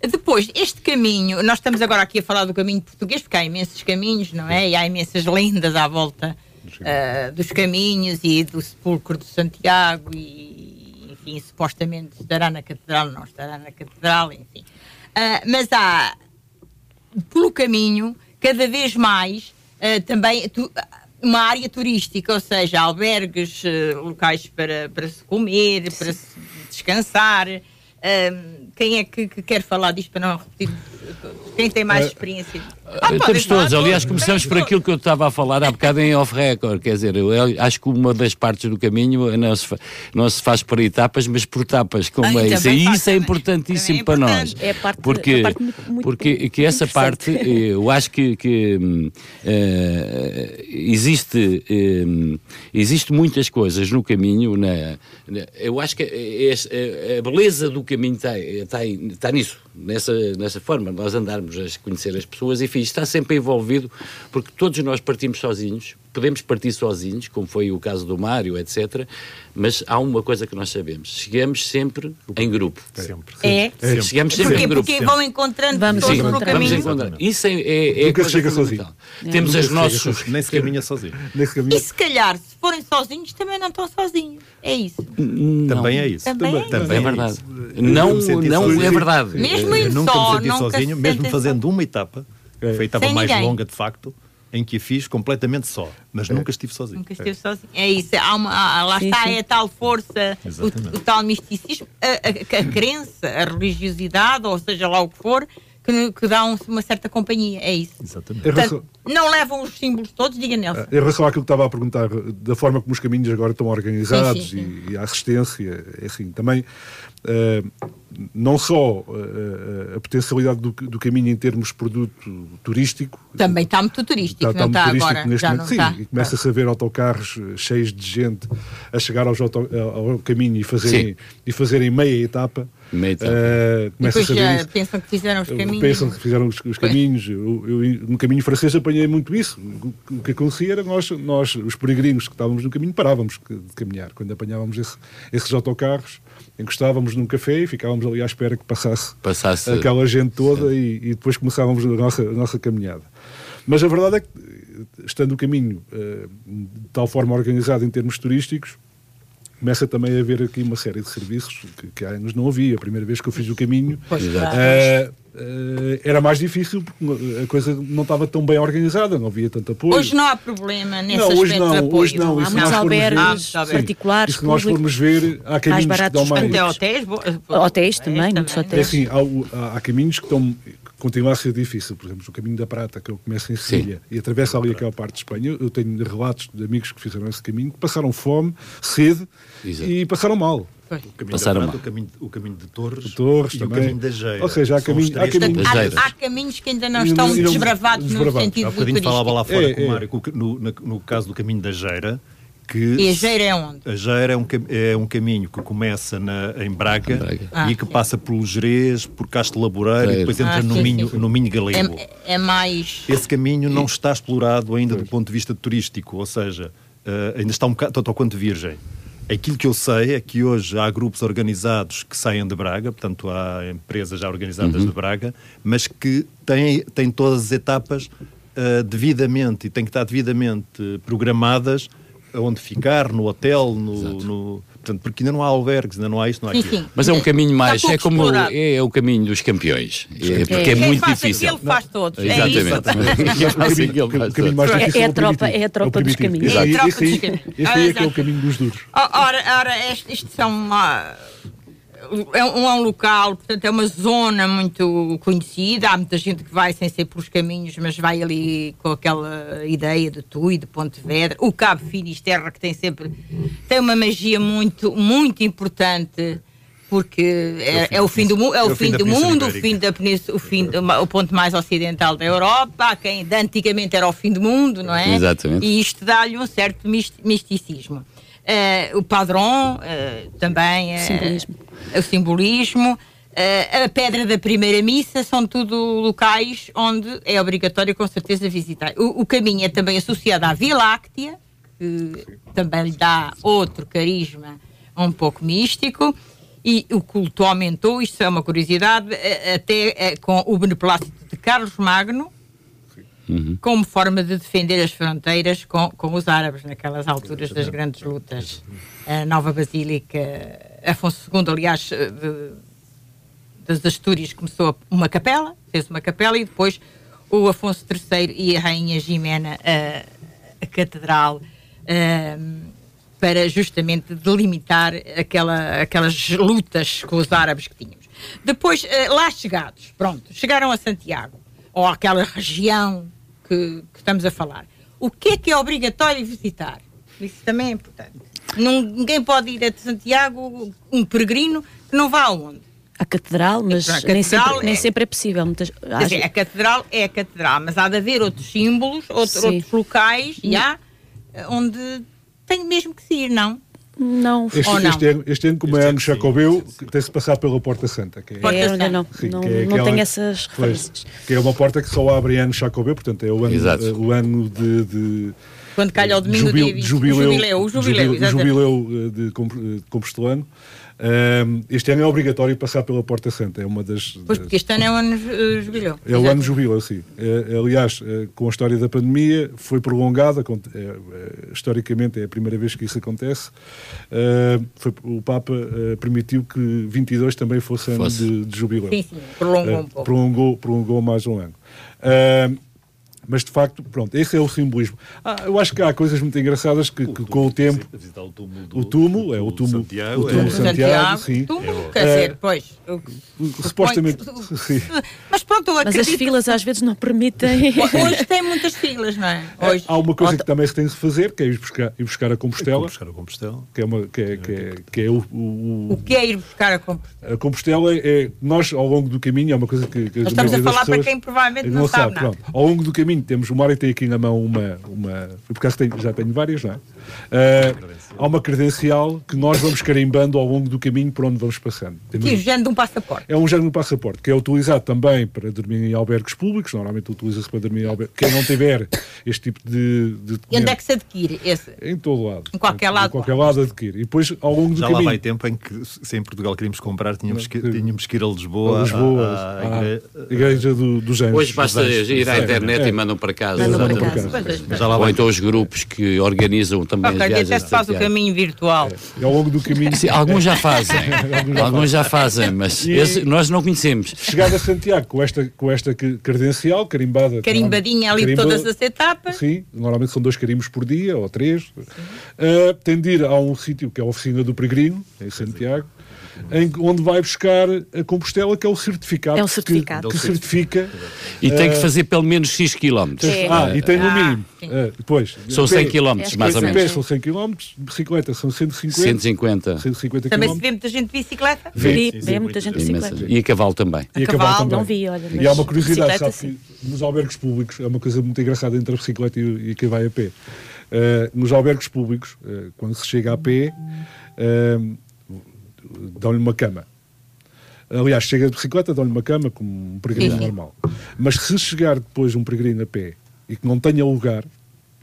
Depois, este caminho, nós estamos agora aqui a falar do caminho português, porque há imensos caminhos, não é? E há imensas lendas à volta uh, dos caminhos e do sepulcro de Santiago, e enfim, supostamente estará na catedral, não estará na catedral, enfim. Uh, mas há, pelo caminho, cada vez mais, uh, também tu, uma área turística, ou seja, albergues, locais para, para se comer, para se descansar quem é que, que, quer falar disto para não repetir? Quem tem mais experiência? Ah, Estamos todos, aliás, começamos por aquilo que eu estava a falar há bocado em off-record, quer dizer, eu acho que uma das partes do caminho não se, não se faz por etapas, mas por tapas, como ah, é isso. E isso é importantíssimo é para nós. É a parte, porque, a parte muito, muito porque que essa parte, eu acho que, que uh, existe, uh, existe muitas coisas no caminho, na, na eu acho que é, é, a beleza do caminho está, está, está nisso, nessa, nessa forma, nós andarmos a conhecer as pessoas enfim, está sempre envolvido, porque todos nós partimos sozinhos, podemos partir sozinhos, como foi o caso do Mário, etc. Mas há uma coisa que nós sabemos: chegamos sempre em grupo. Sempre. É? Sempre. Chegamos sempre Porque, em grupo. porque vão encontrando vamos todos no caminho. Vamos Isso é, é, é Nunca chega sozinho. É. Temos as nossos. Nem se caminha sozinho. E se calhar, se forem sozinhos, também não estão sozinhos. É isso. Não. Também é isso. Também, também, é, também é, verdade. Não, não é verdade. Mesmo indo só, nunca sozinho, mesmo fazendo uma etapa é. Foi a etapa mais ninguém. longa, de facto, em que a fiz completamente só, mas é. nunca estive sozinho. Nunca estive é. sozinho. É isso, há uma, há, lá sim, está sim. a tal força, o, o, tal misticismo, a, a, a, crença, a religiosidade, ou seja lá o que for, que, que dá um, uma certa companhia. É isso. Exatamente. Portanto, não levam os símbolos todos, diga Nelson. Em relação àquilo que estava a perguntar, da forma como os caminhos agora estão organizados sim, e, e, a resistência, é assim, também não só uh, a potencialidade do, do, caminho em termos de produto turístico. Também está muito turístico, está, não está, está agora. Neste já momento, sim, está. e começa-se a ver autocarros cheios de gente a chegar aos auto, ao caminho e fazerem, e fazerem meia etapa. Etapa. Uh, depois já pensam que fizeram os caminhos. Pensam que fizeram os, os caminhos. Eu, eu, no caminho francês apanhei muito isso. O, o que acontecia era nós, nós, os peregrinos que estávamos no caminho, parávamos de caminhar. Quando apanhávamos esse, esses autocarros, encostávamos num café e ficávamos ali à espera que passasse, passasse aquela gente toda e, e, depois começávamos a nossa, a nossa caminhada. Mas a verdade é que, estando o caminho uh, de tal forma organizado em termos turísticos, começa também a haver aqui uma série de serviços que, que há anos não havia. A primeira vez que eu fiz o caminho, uh, Uh, era mais difícil porque a coisa não estava tão bem organizada, não havia tanto apoio. Hoje não há problema nesse não, hoje não, de apoio. Hoje não, há muitos albergues particulares. Se nós formos ver, há caminhos que dão mais. Até hotéis, hotéis também, muitos hotéis. É assim, há, há, caminhos que estão continua a ser difícil. Por exemplo, o Caminho da Prata, que eu começo em Sevilha e atravessa ali aquela parte de Espanha. Eu tenho relatos de amigos que fizeram esse caminho, que passaram fome, sede Exato. e passaram mal. O caminho Passaram da Prata, o caminho, o caminho de Torres, de Torres e também. o caminho da Geira. Ou seja, há, caminho, há, caminho, há, há, caminhos que ainda não estão desbravados, desbravados no sentido Há bocadinho falava lá fora é, com o é. Mário, no, no caso do caminho da Geira, que e a Geira é onde? A Geira é um, é um caminho que começa na, em Braga, Braga. Ah, e que sim. passa por Jerez, por Castro Laboreiro e depois entra ah, no, sim, Minho, sim, no Minho Galego. É, é, mais... Esse caminho não está explorado ainda do ponto de vista turístico, ou seja, uh, ainda está um bocado, tanto ao quanto virgem. Aquilo que eu sei é que hoje há grupos organizados que saem de Braga, portanto há empresas já organizadas uhum. de Braga, mas que têm, têm todas as etapas uh, devidamente e têm que estar devidamente programadas onde ficar, no hotel, no, no, portanto, porque ainda não há albergues, ainda não há isto, não há aquilo. Mas é um caminho mais, é como é, é, o caminho dos campeões, é, porque é, é muito difícil. Aquilo faz todos. É Exatamente. É, é a tropa, é a tropa dos caminhos. É a tropa dos caminhos. Esse aí é que é o caminho dos duros. Ora, ora isto são é um, é um local, portanto, é uma zona muito conhecida. Há muita gente que vai sem ser pelos caminhos, mas vai ali com aquela ideia de Tui, de Pontevedra. O Cabo Finisterra, que tem sempre tem uma magia muito, muito importante porque é, é, o fim do, é o é fim, do mundo, o fim da o fim do, o ponto mais ocidental da Europa, há quem antigamente era o fim do mundo, não é? Exatamente. E isto dá-lhe um certo misticismo. Uh, o padrão uh, também é simbolismo. o simbolismo. Uh, a Pedra da Primeira Missa são tudo locais onde é obrigatório com certeza visitar. O, o caminho é também associado à Via Láctea, que também lhe dá outro carisma um pouco místico, e o culto aumentou, isto é uma curiosidade, até com o beneplácito de Carlos Magno, uhum. como forma de defender as fronteiras com, com os árabes, naquelas alturas das grandes lutas. A nova Basílica, Afonso II, aliás, eh, de, das Astúrias, começou uma capela, fez uma capela, e depois o Afonso III e a Rainha Jimena, a, a catedral. A, para justamente delimitar aquela, aquelas lutas com os árabes que tínhamos. Depois, eh, lá chegados, pronto, chegaram a Santiago, ou àquela região que, que, estamos a falar. O que é que é obrigatório visitar? Isso também é importante. ninguém pode ir a Santiago, um peregrino, que não vá aonde? A catedral, mas a catedral nem, sempre, é, nem sempre é possível. Muitas, dizer, a catedral é a catedral, mas há de haver outros símbolos, outros, outros locais, já, onde tem mesmo que se ir, não? Não, este, ou não. Este ano, este ano como este é ano Jacobeu, tem-se passar pela Porta Santa. Que é, Porta é, Santa. não, sim, não, que é, não aquela, tem essas referências. Que é uma porta que só abre ano Jacobeu, portanto é o ano, o ano de, de quando calha o domingo jubil, dia 20, jubileu, o jubileu, o jubileu, jubileu, jubileu eh, de, de Compostolano. Um, este ano é obrigatório passar pela Porta Santa, é uma das... Pois, porque este ano é o ano uh, jubileu. É o ano jubileu, sim. É, aliás, uh, com a história da pandemia, foi prolongada, historicamente é a primeira vez que isso acontece, foi, o Papa permitiu que 22 também fosse ano de, de, jubileu. Sim, sim, prolongou um pouco. Prolongou, prolongou mais um ano. Mas de facto, pronto, esse é o simbolismo. Ah, eu acho que há coisas muito engraçadas que, que com o tempo. Visitar o túmulo, do, o túmulo é o túmulo, Santiago, o túmulo é, Santiago, sim. Túmulo, quer dizer, é, pois. Supostamente. Sim. Mas pronto, eu Mas as filas às vezes não permitem. Hoje tem muitas filas, não é? é Hoje. Há uma coisa que também se tem de fazer, que é ir buscar, ir buscar a Compostela. Ir buscar a Compostela. Que é, uma, que é, que é, que é o, o, o. que é ir buscar a Compostela? A Compostela é. Nós, ao longo do caminho, é uma coisa que. que Nós estamos a falar para quem provavelmente não, não sabe, sabe nada. Pronto, ao longo do caminho temos o Mário tem aqui na mão uma. uma porque já tenho várias, não é? Uh, há uma credencial que nós vamos carimbando ao longo do caminho por onde vamos passando. Temos, que é o género de um passaporte. É um género de um passaporte, que é utilizado também para dormir em albergues públicos, normalmente utiliza-se para dormir em albergues. Quem não tiver este tipo de, de E onde é que se adquire esse? Em todo lado. Em qualquer lado. Em qualquer lado adquire. E depois, ao longo do Já caminho... Já lá vai tempo em que, se em Portugal queríamos comprar, tínhamos que, tínhamos que ir a Lisboa, a Lisboa à, à, à Igreja do, dos Anjos. Hoje basta ir à internet e mandam para casa. Mandam para casa. Ou então os grupos que organizam também okay, as viagens. até se faz o caminho virtual. É. E ao longo do caminho... Sim, alguns já fazem. alguns já fazem, mas esse, nós não conhecemos. Chegado a Santiago com esta, com esta credencial, carimbada... Carimbadinha ali carimba, todas as etapas. Sim, normalmente são dois carimbos por dia, ou três. Uh, tem de ir a um sítio que é a Oficina do Peregrino, em Santiago, em, onde vai buscar a Compostela, que é o certificado, é o certificado. Que, que certifica. E tem que fazer pelo menos X km. É. Ah, e tem no ah, mínimo. Ah, depois, são 100 km, mais ou menos. São 100 km, bicicleta são 150. 150. 150 também se vê muita gente de bicicleta? Vê, vê muita gente de bicicleta. E a cavalo também. E a cavalo, também. não vi, olha. E há uma curiosidade, sabe, que nos albergues públicos, é uma coisa muito engraçada entre a bicicleta e, e quem vai a pé. Uh, nos albergues públicos, uh, quando se chega a pé, uh, dão-lhe uma cama. Aliás, chega de bicicleta, dão-lhe uma cama como um peregrino normal. Mas se chegar depois um peregrino a pé e que não tenha lugar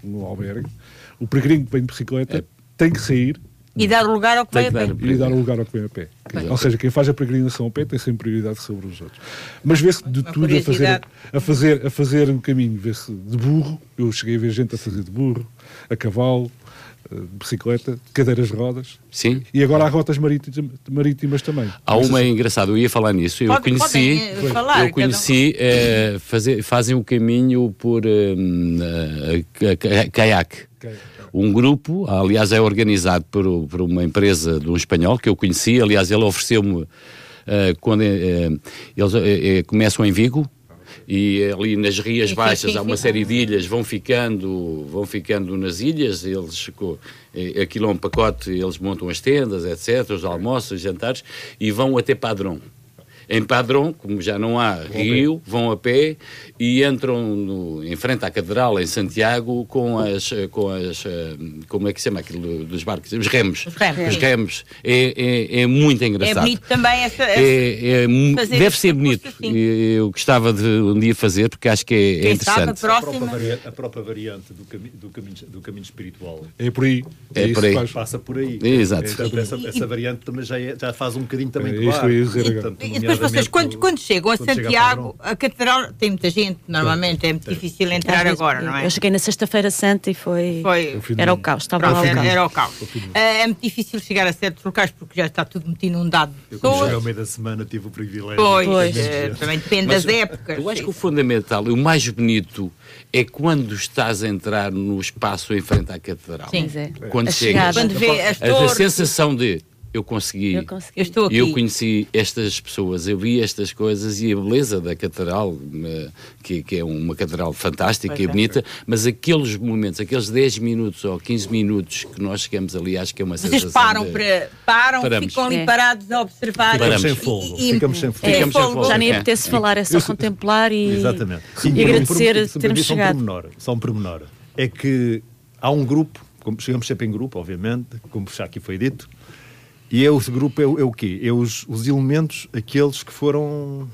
no albergue, o peregrino que vem de bicicleta é. tem que sair e dar lugar ao que vem a pé. E dar lugar ao que vem a pé. Ou seja, quem faz a peregrinação a pé tem sempre prioridade sobre os outros. Mas vê-se de Uma tudo a fazer, a, fazer, a fazer o caminho. Vê-se de burro, eu cheguei a ver gente a fazer de burro, a cavalo, de bicicleta, cadeiras de rodas. Sim. E agora há rotas marítimas, marítimas também. Há uma engraçada, eu ia falar nisso. Eu Pode, conheci, falar, eu conheci uh, fazer, fazem o caminho por uh, uh, caiaque. Um grupo, aliás, é organizado por, por uma empresa de um espanhol que eu conheci. Aliás, ele ofereceu-me quando eles começam em Vigo, e ali nas Rias Baixas há uma série de ilhas, vão ficando, vão ficando nas ilhas, eles, aquilo é um pacote, eles montam as tendas, etc., os almoços, os jantares, e vão até Padrão. Em Padrão, como já não há rio, vão a pé e entram no, em frente à Catedral, em Santiago, com as, com as eh, como é que se chama aquilo dos barcos? Os remos. Os remos. Os remos. É, é, é muito É engraçado. bonito também essa. essa- É- é deve ser bonito. assim. E Eu gostava de um dia fazer porque acho que é, é Quem sabe a interessante. A própria, próxima. varia- a própria variante do, cami do, caminho, do caminho espiritual É por aí. É isso por aí. passa por aí. Exato. Então, essa, essa variante também já, é- já faz um bocadinho também É, de bar. dizer agora. Portanto, E depois vocês, quando, quando chegam a quando Santiago, Padrão. a catedral tem muita gente, normalmente é muito difícil entrar agora, não é? Eu cheguei na Sexta-feira Santa e foi. Foi. Era o caos, estava Pronto, era, era o caos. É, é muito difícil chegar a certos locais porque já está tudo muito inundado de Eu, quando cheguei ao meio da semana, tive o privilégio. Pois, Pois. eh, também depende Mas das épocas. Eu acho que o fundamental e o mais bonito é quando estás a entrar no espaço em frente à Catedral. Sim. É. Quando A chegas. chegada. Quando vê as A, a sensação de eu consegui. Eu consegui. eu estou aqui. Eu conheci estas pessoas, eu vi estas coisas e a beleza da catedral, eh, que, que é uma catedral fantástica Pois e é. bonita, mas aqueles momentos, aqueles 10 minutos ou 15 minutos que nós chegamos ali, acho que é uma Vocês sensação. param, de- para, param Paramos. ficam ali É. parados a observar. Ficamos sem fogo. E- e- Ficamos sem fogo. É, Ficamos sem fogo. Já nem É. apetece falar, é só contemplar e, Exatamente. e agradecer termos um chegado. pormenor, Só um pormenor. É que há um grupo, como chegamos sempre em grupo, obviamente, como já aqui foi dito, e é o grupo é, o- é o quê? É os, os elementos, aqueles que foram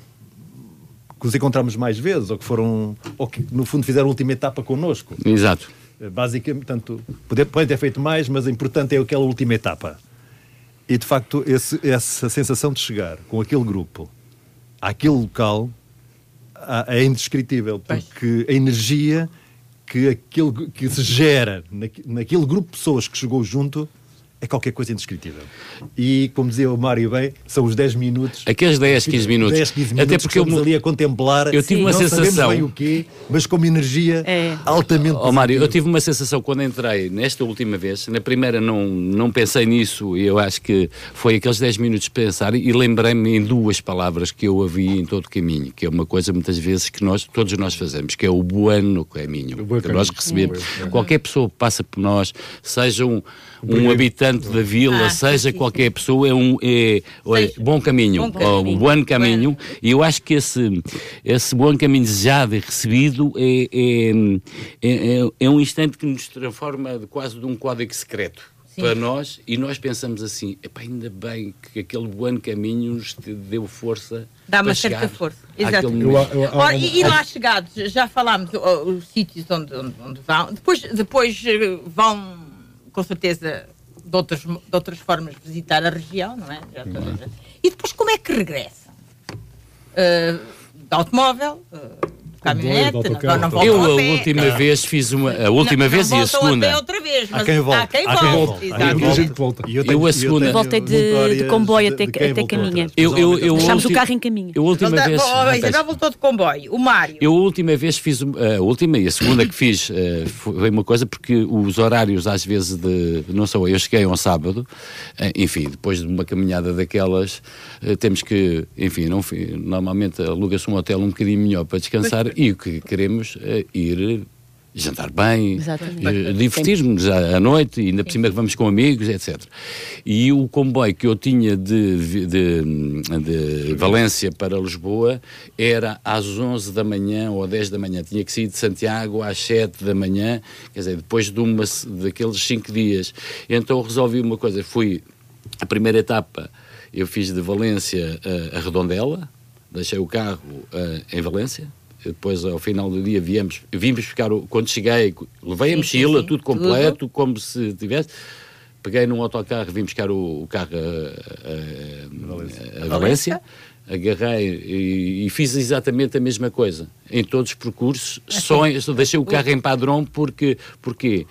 que os encontramos mais vezes, ou que foram, ou que no fundo fizeram a última etapa connosco. Exato. Basicamente, tanto, poder, podem ter feito mais, mas o importante é aquela última etapa. E de facto, esse- essa sensação de chegar com aquele grupo àquele local é indescritível, porque a energia que, aquele, que se gera naque- naquele grupo de pessoas que chegou junto é qualquer coisa indescritível. E, como dizia o Mário bem, são os 10 minutos. Aqueles 10, 15 minutos. 10, 15 Até minutos porque que estamos eu- ali a contemplar. eu tive uma não sensação- bem o quê, mas com uma energia É. altamente Ó Mário, eu tive uma sensação quando entrei nesta última vez, na primeira não, não pensei nisso, e eu acho que foi aqueles 10 minutos de pensar e lembrei-me em duas palavras que eu havia em todo o caminho, que é uma coisa muitas vezes que nós, todos nós fazemos, que é o bueno caminho, O bom que nós caminho. recebemos. Sim. Qualquer pessoa que passa por nós, seja um, um habitante da vila, Ah, seja sim, qualquer pessoa, é um é, olha, bom caminho, Bom ou caminho. bom caminho, e eu acho que esse, esse bom caminho desejado e recebido é, é, é, é- é um instante que nos transforma de quase de um código secreto para nós e nós pensamos assim, "Epá, ainda bem que aquele bom caminho nos deu força Dá uma certa chegar força. àquele Exatamente. momento." Eu- eu- Ora, há- e, e lá chegados, já falámos os sítios onde, onde, onde vão, depois, depois eh, vão, com certeza, de outras, de outras formas visitar a região, não é? E depois como é que regressam? Eh, de automóvel, de caminhonete, de não, não, de Eu a última vez fiz uma a última Não- vez não e a segunda outra vez, mas Há quem volte. Há quem gente volta. E eu Eu a segunda- tenho Voltei de- de comboio até- quem até Caminha. Eu- eu- eu- Deixámos o carro em caminho. Eu a última Volta- vez Ah, Isabel voltou de comboio. O Mário. Eu a última vez fiz a última e a segunda que fiz eh, foi uma coisa porque os horários às vezes de não sou eu, eu cheguei um sábado, eh, enfim, depois de uma caminhada daquelas eh, temos que, enfim, não normalmente aluga-se um hotel um bocadinho melhor para descansar e o que queremos é ir jantar bem, eh, divertir-nos à, à noite e ainda por cima que vamos com amigos, etc. E o comboio que eu tinha de, de, de Valência para Lisboa era às 11 da manhã ou 10 da manhã. Tinha que sair de Santiago às 7 da manhã, quer dizer, depois de uma, daqueles 5 dias. Então resolvi uma coisa, fui a primeira etapa eu fiz de Valência a, a Redondela, deixei o carro eh, em Valência, depois ao final do dia viemos, vimos buscar, o, quando cheguei, levei a Sim, sim, mochila, sim. tudo completo, como se tivesse, peguei num autocarro, vim buscar o, o carro a, a- a Valência, agarrei e, e fiz exatamente a mesma coisa, em todos os percursos, só, em- deixei o carro em padrão porque, porquê?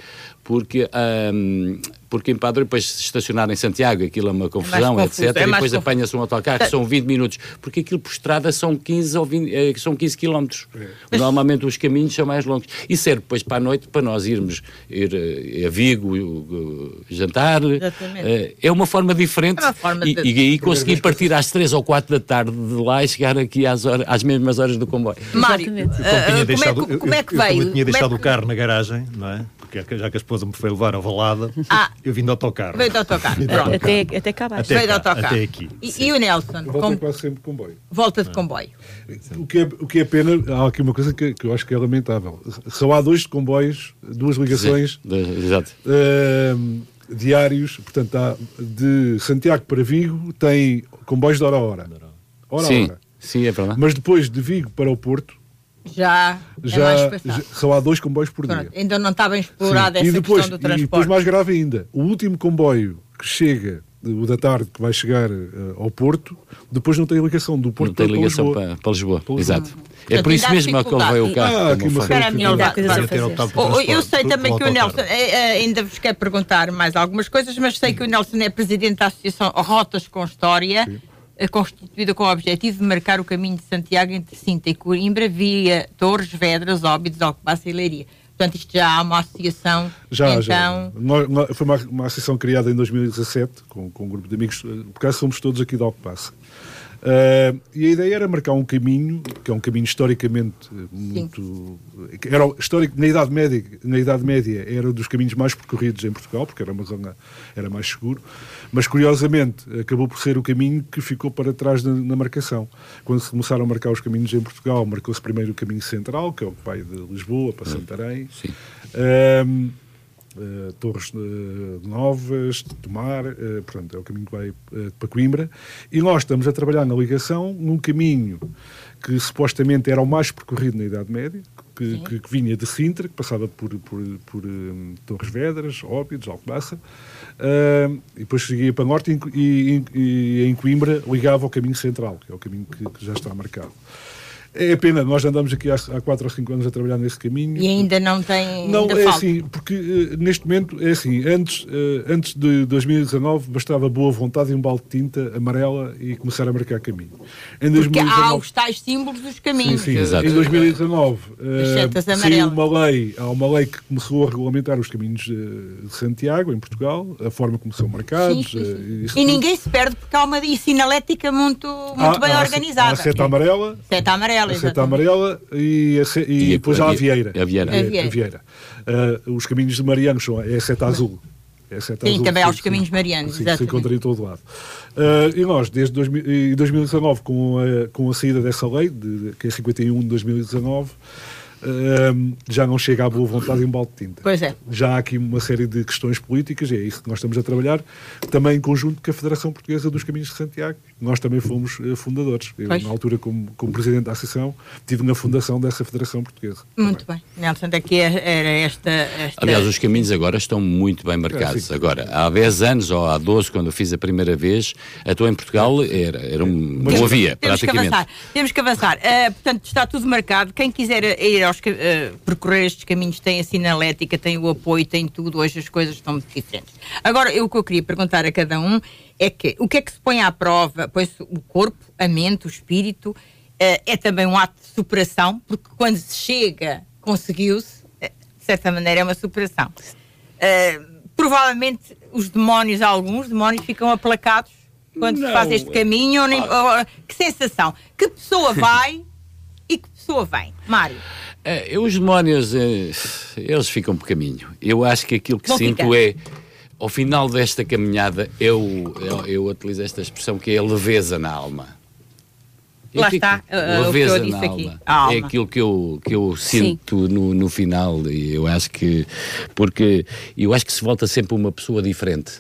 Porque, ahm, porque em Padrão, depois se estacionar em Santiago, aquilo é uma confusão, confuso, etc. é e depois confuso. apanha-se um autocarro, que são 20 minutos, porque aquilo por estrada são 15 ou 20, eh, são 15 quilómetros. Normalmente os caminhos são mais longos. E serve depois para a noite para nós irmos ir eh, a Vigo eh, jantar. Exatamente. É uma forma diferente. É uma forma e, de- e aí conseguir partir às 3 ou 4 da tarde de lá e chegar aqui às, horas, às mesmas horas do comboio. Mário, como, é deixado- que, eu- como é eu- que eu, como veio? eu tinha Como é deixado que- o carro na garagem, não é? Porque já que a esposa me foi levar a valada, Ah. eu vim de autocarro. Veio de autocarro. Vim de autocarro. Até, até cá abaixo. Até cá, até aqui, E, e o Nelson? Eu volto Com- quase sempre de comboio. volta de comboio. O que, é, o que é pena, há aqui uma coisa que, que eu acho que é lamentável. Só há dois comboios, duas ligações Exato. ahm, diários, portanto, há de Santiago para Vigo tem comboios de hora a hora. Hora a hora. sim, é verdade. Mas depois de Vigo para o Porto, Já, é já, mais já só há dois comboios por Pronto, dia. ainda não está bem explorada Sim. essa e depois, questão do E depois, transporte. mais grave ainda, o último comboio que chega, o da tarde, que vai chegar eh, ao Porto, depois não tem ligação do Porto Não tem para ligação Lisboa. para, para Lisboa. Para Lisboa. Exato. É Portanto, por isso mesmo que ele veio o carro. Ah, aqui uma. Era levar- coisas a Oh, oh, eu transporte, sei também que o Nelson, eh, eh, ainda vos quero perguntar mais algumas coisas, mas sei que o Nelson é presidente da Associação Rotas com História, eh, constituída com o objetivo de marcar o caminho de Santiago entre Sinta e Coimbra via Torres, Vedras, Óbidos, Alcobaça e Leiria. Portanto, isto já há uma associação. Já, então, já. Nós- nós- foi uma, uma associação criada em 2017 com, com um grupo de amigos, eh, por acaso somos todos aqui de Alcobaça. Ah, e a ideia era marcar um caminho, que é um caminho historicamente eh, muito. Era, o- histórico, na, Idade Média, na Idade Média era um dos caminhos mais percorridos em Portugal, porque era uma zona era mais seguro, mas curiosamente acabou por ser o caminho que ficou para trás na, na marcação. Quando se começaram a marcar os caminhos em Portugal, marcou-se primeiro o caminho central, que é o que vai de Lisboa para Santarém. Sim. Ahm, eh, Torres eh, Novas, Tomar, eh, portanto, é o caminho que vai para Coimbra. E nós estamos a trabalhar na ligação num caminho que supostamente era o mais percorrido na Idade Média, que, que- que vinha de Sintra, que passava por, por, por, eh, Torres Vedras, Óbidos, Alcobaça, ahm, e depois seguia para Norte e, e- e em Coimbra ligava ao caminho central, que é o caminho que, que já está marcado. É pena, nós andamos aqui há, há 4 ou 5 anos a trabalhar nesse caminho. E ainda não tem. Não, ainda é falta. assim, porque eh, neste momento, é assim, antes, eh, antes de 2019 bastava boa vontade e um balde de tinta amarela e começar a marcar caminho. Em Porque há 2019, os tais símbolos dos sim, caminhos. sim, Exato. em 2019 eh, setas saiu uma lei, há uma lei que começou a regulamentar os caminhos eh, de Santiago, em Portugal, a forma como são marcados. Sim, sim, sim. eh, E tudo. ninguém se perde porque há uma sinalética muito, muito Há- bem há organizada. há A seta amarela, Seta amarela, a seta amarela e, a se- e E a- depois há a a vi- Vieira. a Vieira. A Vieira. A Vieira. Ah, os caminhos de Marianos são é a seta azul. É a seta Sim, azul também há os se- caminhos marianos, Sim, se exatamente. encontra em todo lado. Ah, e nós, desde 2000 e 2019, com a, com a saída dessa lei, de, que é 51 de 2019, já não chega à boa vontade e um balde de tinta. Pois é. Já há aqui uma série de questões políticas, e é isso que nós estamos a trabalhar, também em conjunto com a Federação Portuguesa dos Caminhos de Santiago. Nós também fomos eh, fundadores. Eu, Pois. na altura, como, como presidente da Associação, tive na fundação dessa Federação Portuguesa. Muito bem. Nelson, daqui é- era esta. esta... Aliás, os caminhos agora estão muito bem marcados. sim. Agora, há 10 anos ou há 12, quando eu fiz a primeira vez, a tua em Portugal era, era um, não havia, Temos que praticamente. avançar. Temos que avançar. Ah, portanto, está tudo marcado. Quem quiser ir aos, ah, percorrer estes caminhos tem a sinalética, tem o apoio, tem tudo. Hoje as coisas estão muito diferentes. Agora, eu, o que eu queria perguntar a cada um é que o que é que se põe à prova? Pois o corpo, a mente, o espírito, ah, é também um ato de superação, porque quando se chega, conseguiu-se, eh, de certa maneira é uma superação. Ah, provavelmente os demónios, alguns demónios, ficam aplacados quando se Não. faz este caminho. ou nem- ou- que sensação? Que pessoa vai pessoa vem? Mário. Eu, os demónios, eh, eles ficam por caminho. Eu acho que aquilo que Vão sinto ficar. é, ao final desta caminhada, eu, eu, eu utilizo esta expressão que é a leveza na alma. Eu Lá fico- está, o que leveza eu disse na aqui, alma. alma. É aquilo que eu, que eu sinto no, no final e eu acho que porque eu acho que se volta sempre uma pessoa diferente.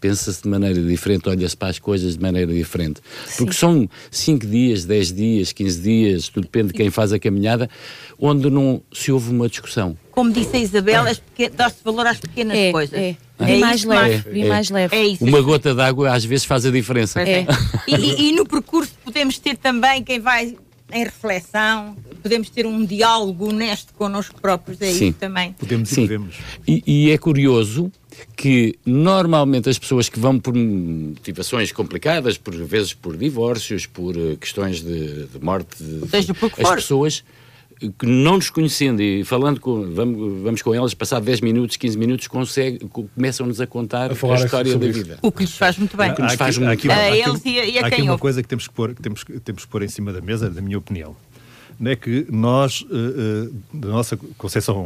Pensa-se de maneira diferente, olha-se para as coisas de maneira diferente. Porque são 5 dias, 10 dias, 15 dias, tudo depende de quem faz a caminhada, onde não se houve uma discussão. Como disse a Isabel, as peque- dá-se valor às pequenas É, coisas. é. É mais leve, é. mais leve. É isso. Uma gota d'água às vezes faz a diferença. É. É. E, e- e no percurso podemos ter também quem vai em reflexão, podemos ter um diálogo honesto connosco próprios, é Sim. isso também. Podemos e Sim. devemos. E, e é curioso que normalmente as pessoas que vão por motivações complicadas, por vezes por divórcios, por eh, questões de, de morte, de- Seja por que as for. pessoas que não nos conhecendo e falando com, vamos, vamos com elas, passar 10 minutos, 15 minutos, consegue, começam-nos a contar A a, história da vida. O que lhes faz muito bem. que nos faz aqui- há muito aqui- bem. A há aqui- eles e a- e a há aqui uma ouve. coisa que temos que, pôr, que temos, que temos que pôr em cima da mesa, da minha opinião. É que nós, eh, eh, da nossa concepção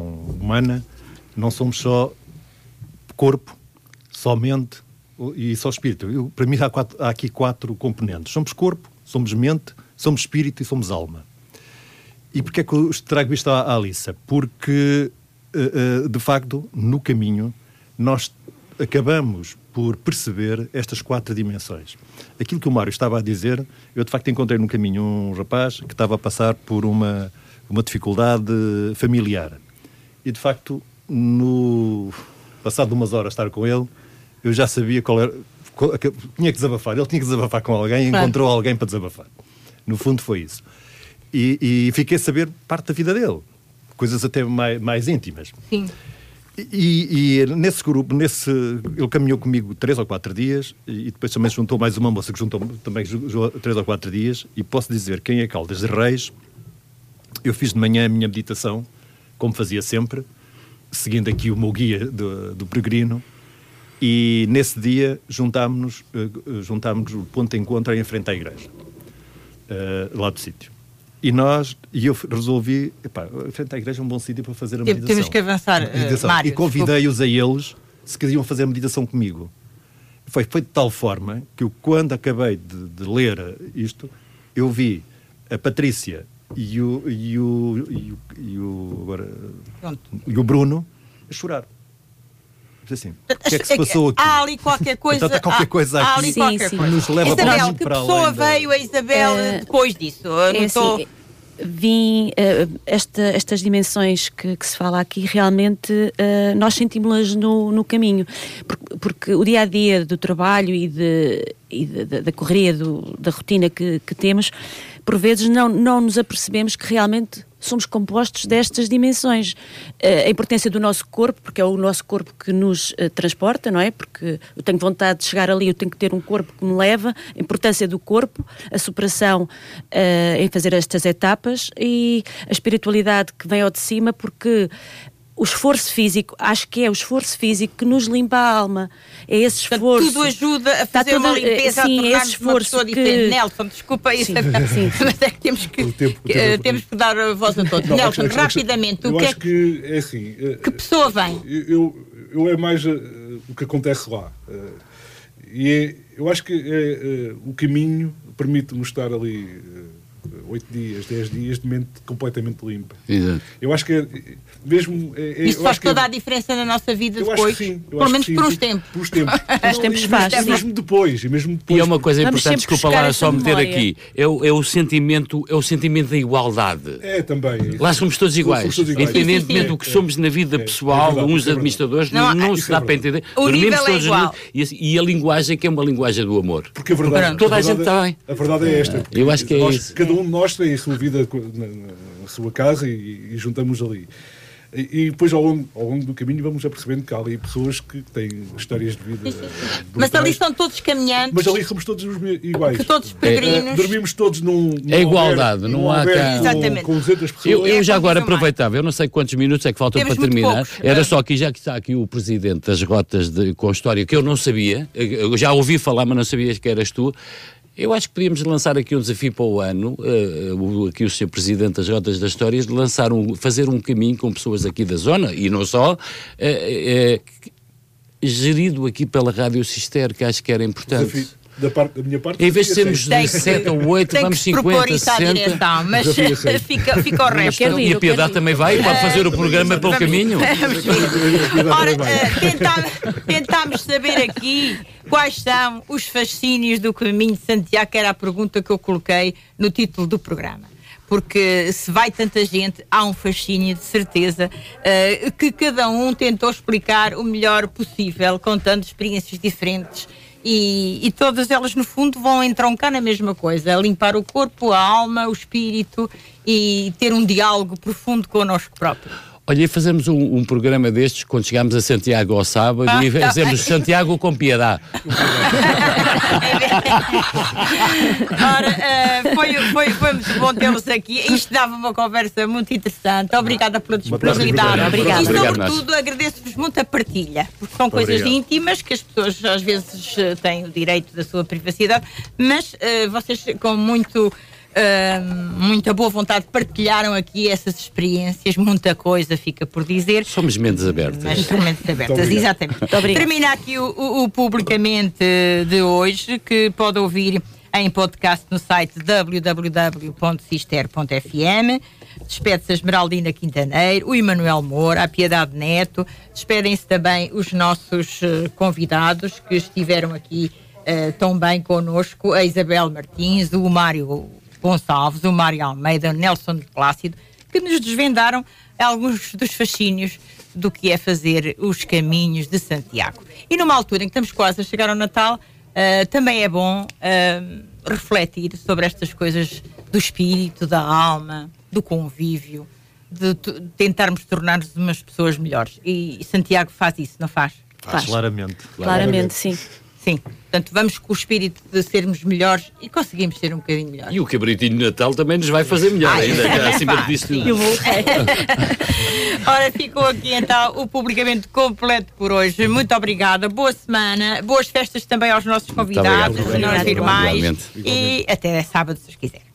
humana, não somos só corpo, só mente e só espírito. Eu, para mim há, quatro, há aqui quatro componentes. Somos corpo, somos mente, somos espírito e somos alma. E porquê é que eu trago isto à, à Alissa? Porque, uh, uh, de facto, no caminho, nós acabamos por perceber estas quatro dimensões. Aquilo que o Mário estava a dizer, eu de facto encontrei no caminho um rapaz que estava a passar por uma, uma dificuldade familiar. E de facto, no passado umas horas estar com ele, eu já sabia qual era. Qual, tinha que desabafar. Ele tinha que desabafar com alguém e encontrou alguém para desabafar. No fundo, foi isso. E, e, fiquei a saber parte da vida dele. Coisas até mais, mais íntimas. Sim. E, e, nesse grupo, nesse, ele caminhou comigo três ou quatro dias e depois também juntou mais uma moça que juntou também três ou quatro dias. E posso dizer, quem é Caldas de Reis, eu fiz de manhã a minha meditação, como fazia sempre, seguindo aqui o meu guia do, do peregrino. E nesse dia juntámos-nos, uh, juntámos o ponto de encontro em frente à igreja, uh, lá do sítio. E nós, e eu resolvi, epá, frente à igreja é um bom sítio para fazer a meditação. Temos que avançar, meditação. Uh, Mário, E convidei-os a eles se queriam fazer a meditação comigo. Foi feito de tal forma que eu, quando acabei de, de ler isto, eu vi a Patrícia e o, e o, e o, e o, agora, e o Bruno a chorar. Assim, o que é que se passou aqui? Há ali qualquer coisa, então, qualquer coisa há, aqui há ali qualquer que coisa. nos leva Isabel, que pessoa veio a Isabel uh, depois disso? É assim, vim uh, esta, estas dimensões que, que, se fala aqui realmente uh, nós sentimos-las no, no, caminho porque, porque, o dia a dia do trabalho e, de, e de, de, da correria do, da rotina que, que temos por vezes não, não nos apercebemos que realmente somos compostos destas dimensões. Uh, a importância do nosso corpo, porque é o nosso corpo que nos uh, transporta, não é? Porque eu tenho vontade de chegar ali, eu tenho que ter um corpo que me leva. A importância do corpo, a superação uh, em fazer estas etapas e a espiritualidade que vem ao de cima, porque o esforço físico, acho que é o esforço físico que nos limpa a alma. É esse esforço. tudo ajuda a fazer tudo, uma limpeza, sim, a esse esforço uma pessoa que... Nelson, desculpa isso, sim, sim. mas é que temos que, tempo, que tempo, temos que dar a voz a todos. Não, Nelson, acho, rapidamente, eu o que acho é que, é assim. Que pessoa vem? Eu, eu é mais uh, o que acontece lá. Uh, e é, eu acho que é, uh, o caminho permite-me estar ali 8 dias, 10 dias de mente completamente limpa. Exato. Eu acho que é, mesmo. É, Isso faz toda é, a diferença na nossa vida depois? sim, Pelo menos por uns tempos. Por uns tempos. Os tempos faz. E mesmo depois, e mesmo depois. E é uma coisa importante, desculpa lá só meter aqui. É o, é, o sentimento, é o sentimento da igualdade. É, também. Lá somos todos iguais. Somos todos iguais. Independentemente do que somos na vida pessoal, é, uns administradores, não, não se dá para entender. O nível é igual. E a linguagem que é uma linguagem do amor. Porque a verdade. Toda a gente está bem. A verdade é esta. Eu acho que é isso. Cada um nós tem a sua vida na, na sua casa e, e juntamos ali. E, depois, ao longo, ao longo, do caminho, vamos apercebendo que há ali pessoas que têm histórias de vida. Mas ali estão todos caminhantes. Mas ali somos todos iguais. Que todos peregrinos. É, dormimos todos num. num é igualdade, não, não há cá. Exatamente. Com, com 200 pessoas. Eu, eu já agora aproveitava, eu não sei quantos minutos é que faltam Temos para terminar. Poucos. Era só que já que está aqui o presidente das rotas de, com a história que eu não sabia, eu já ouvi falar, mas não sabia que eras tu. Eu acho que podíamos lançar aqui um desafio para o ano, uh, aqui o Sr. Presidente das Rotas das Histórias, de lançar um, fazer um caminho com pessoas aqui da zona, e não só, uh, uh, gerido aqui pela Rádio Cister, que acho que era importante. Desafio. Da, parte, da minha parte, em vez de sermos 7 ou 8, vamos 50, isso 60. Direção, mas fica, fica o resto. e a Piedade também vai? Pode fazer o programa pelo caminho? Ora, tentámos saber aqui quais são os fascínios do caminho de Santiago, que era a pergunta que eu coloquei no título do programa porque se vai tanta gente, há um fascínio de certeza uh, que cada um tentou explicar o melhor possível, contando experiências diferentes e, e, todas elas, no fundo, vão entroncar na mesma coisa: limpar o corpo, a alma, o espírito e ter um diálogo profundo connosco próprio. Olha, e fazemos um, um, programa destes quando chegamos a Santiago ao sábado ah, e fazemos tá. Santiago com piedade. Ora, uh, foi, foi, foi muito bom tê-los aqui. Isto dava uma conversa muito interessante. Obrigada pela disponibilidade. Obrigada. E, sobretudo, agradeço-vos muito a partilha, porque são coisas Obrigado. íntimas que as pessoas às vezes têm o direito da sua privacidade, mas uh, vocês, com muito Uh, muita boa vontade, partilharam aqui essas experiências, muita coisa fica por dizer. Somos mentes abertas. Mas mentes abertas, exatamente. Termina aqui o, o, o, publicamente de hoje, que pode ouvir em podcast no site www.cister.fm. Despede-se a Esmeraldina Quintaneiro, o Emanuel Moura, a Piedade Neto. Despedem-se também os nossos uh, convidados que estiveram aqui uh, tão bem connosco, a Isabel Martins, o Mário Gonçalves, o Mário Almeida, o Nelson de Plácido, que nos desvendaram alguns dos fascínios do que é fazer os caminhos de Santiago. E numa altura em que estamos quase a chegar ao Natal, uh, também é bom uh, refletir sobre estas coisas do espírito, da alma, do convívio, de, de tentarmos tornar-nos umas pessoas melhores. E, Santiago faz isso, não faz? Faz. Claramente. Claramente, Claramente sim. Sim. Portanto, vamos com o espírito de sermos melhores e conseguimos ser um bocadinho melhores. E o cabritinho de Natal também nos vai fazer melhor Ai, ainda, é acima disso tudo. Ora, ficou aqui então o publicamento completo por hoje. Muito obrigada, boa semana, boas festas também aos nossos convidados, aos nossos irmãos e até sábado, se quiser.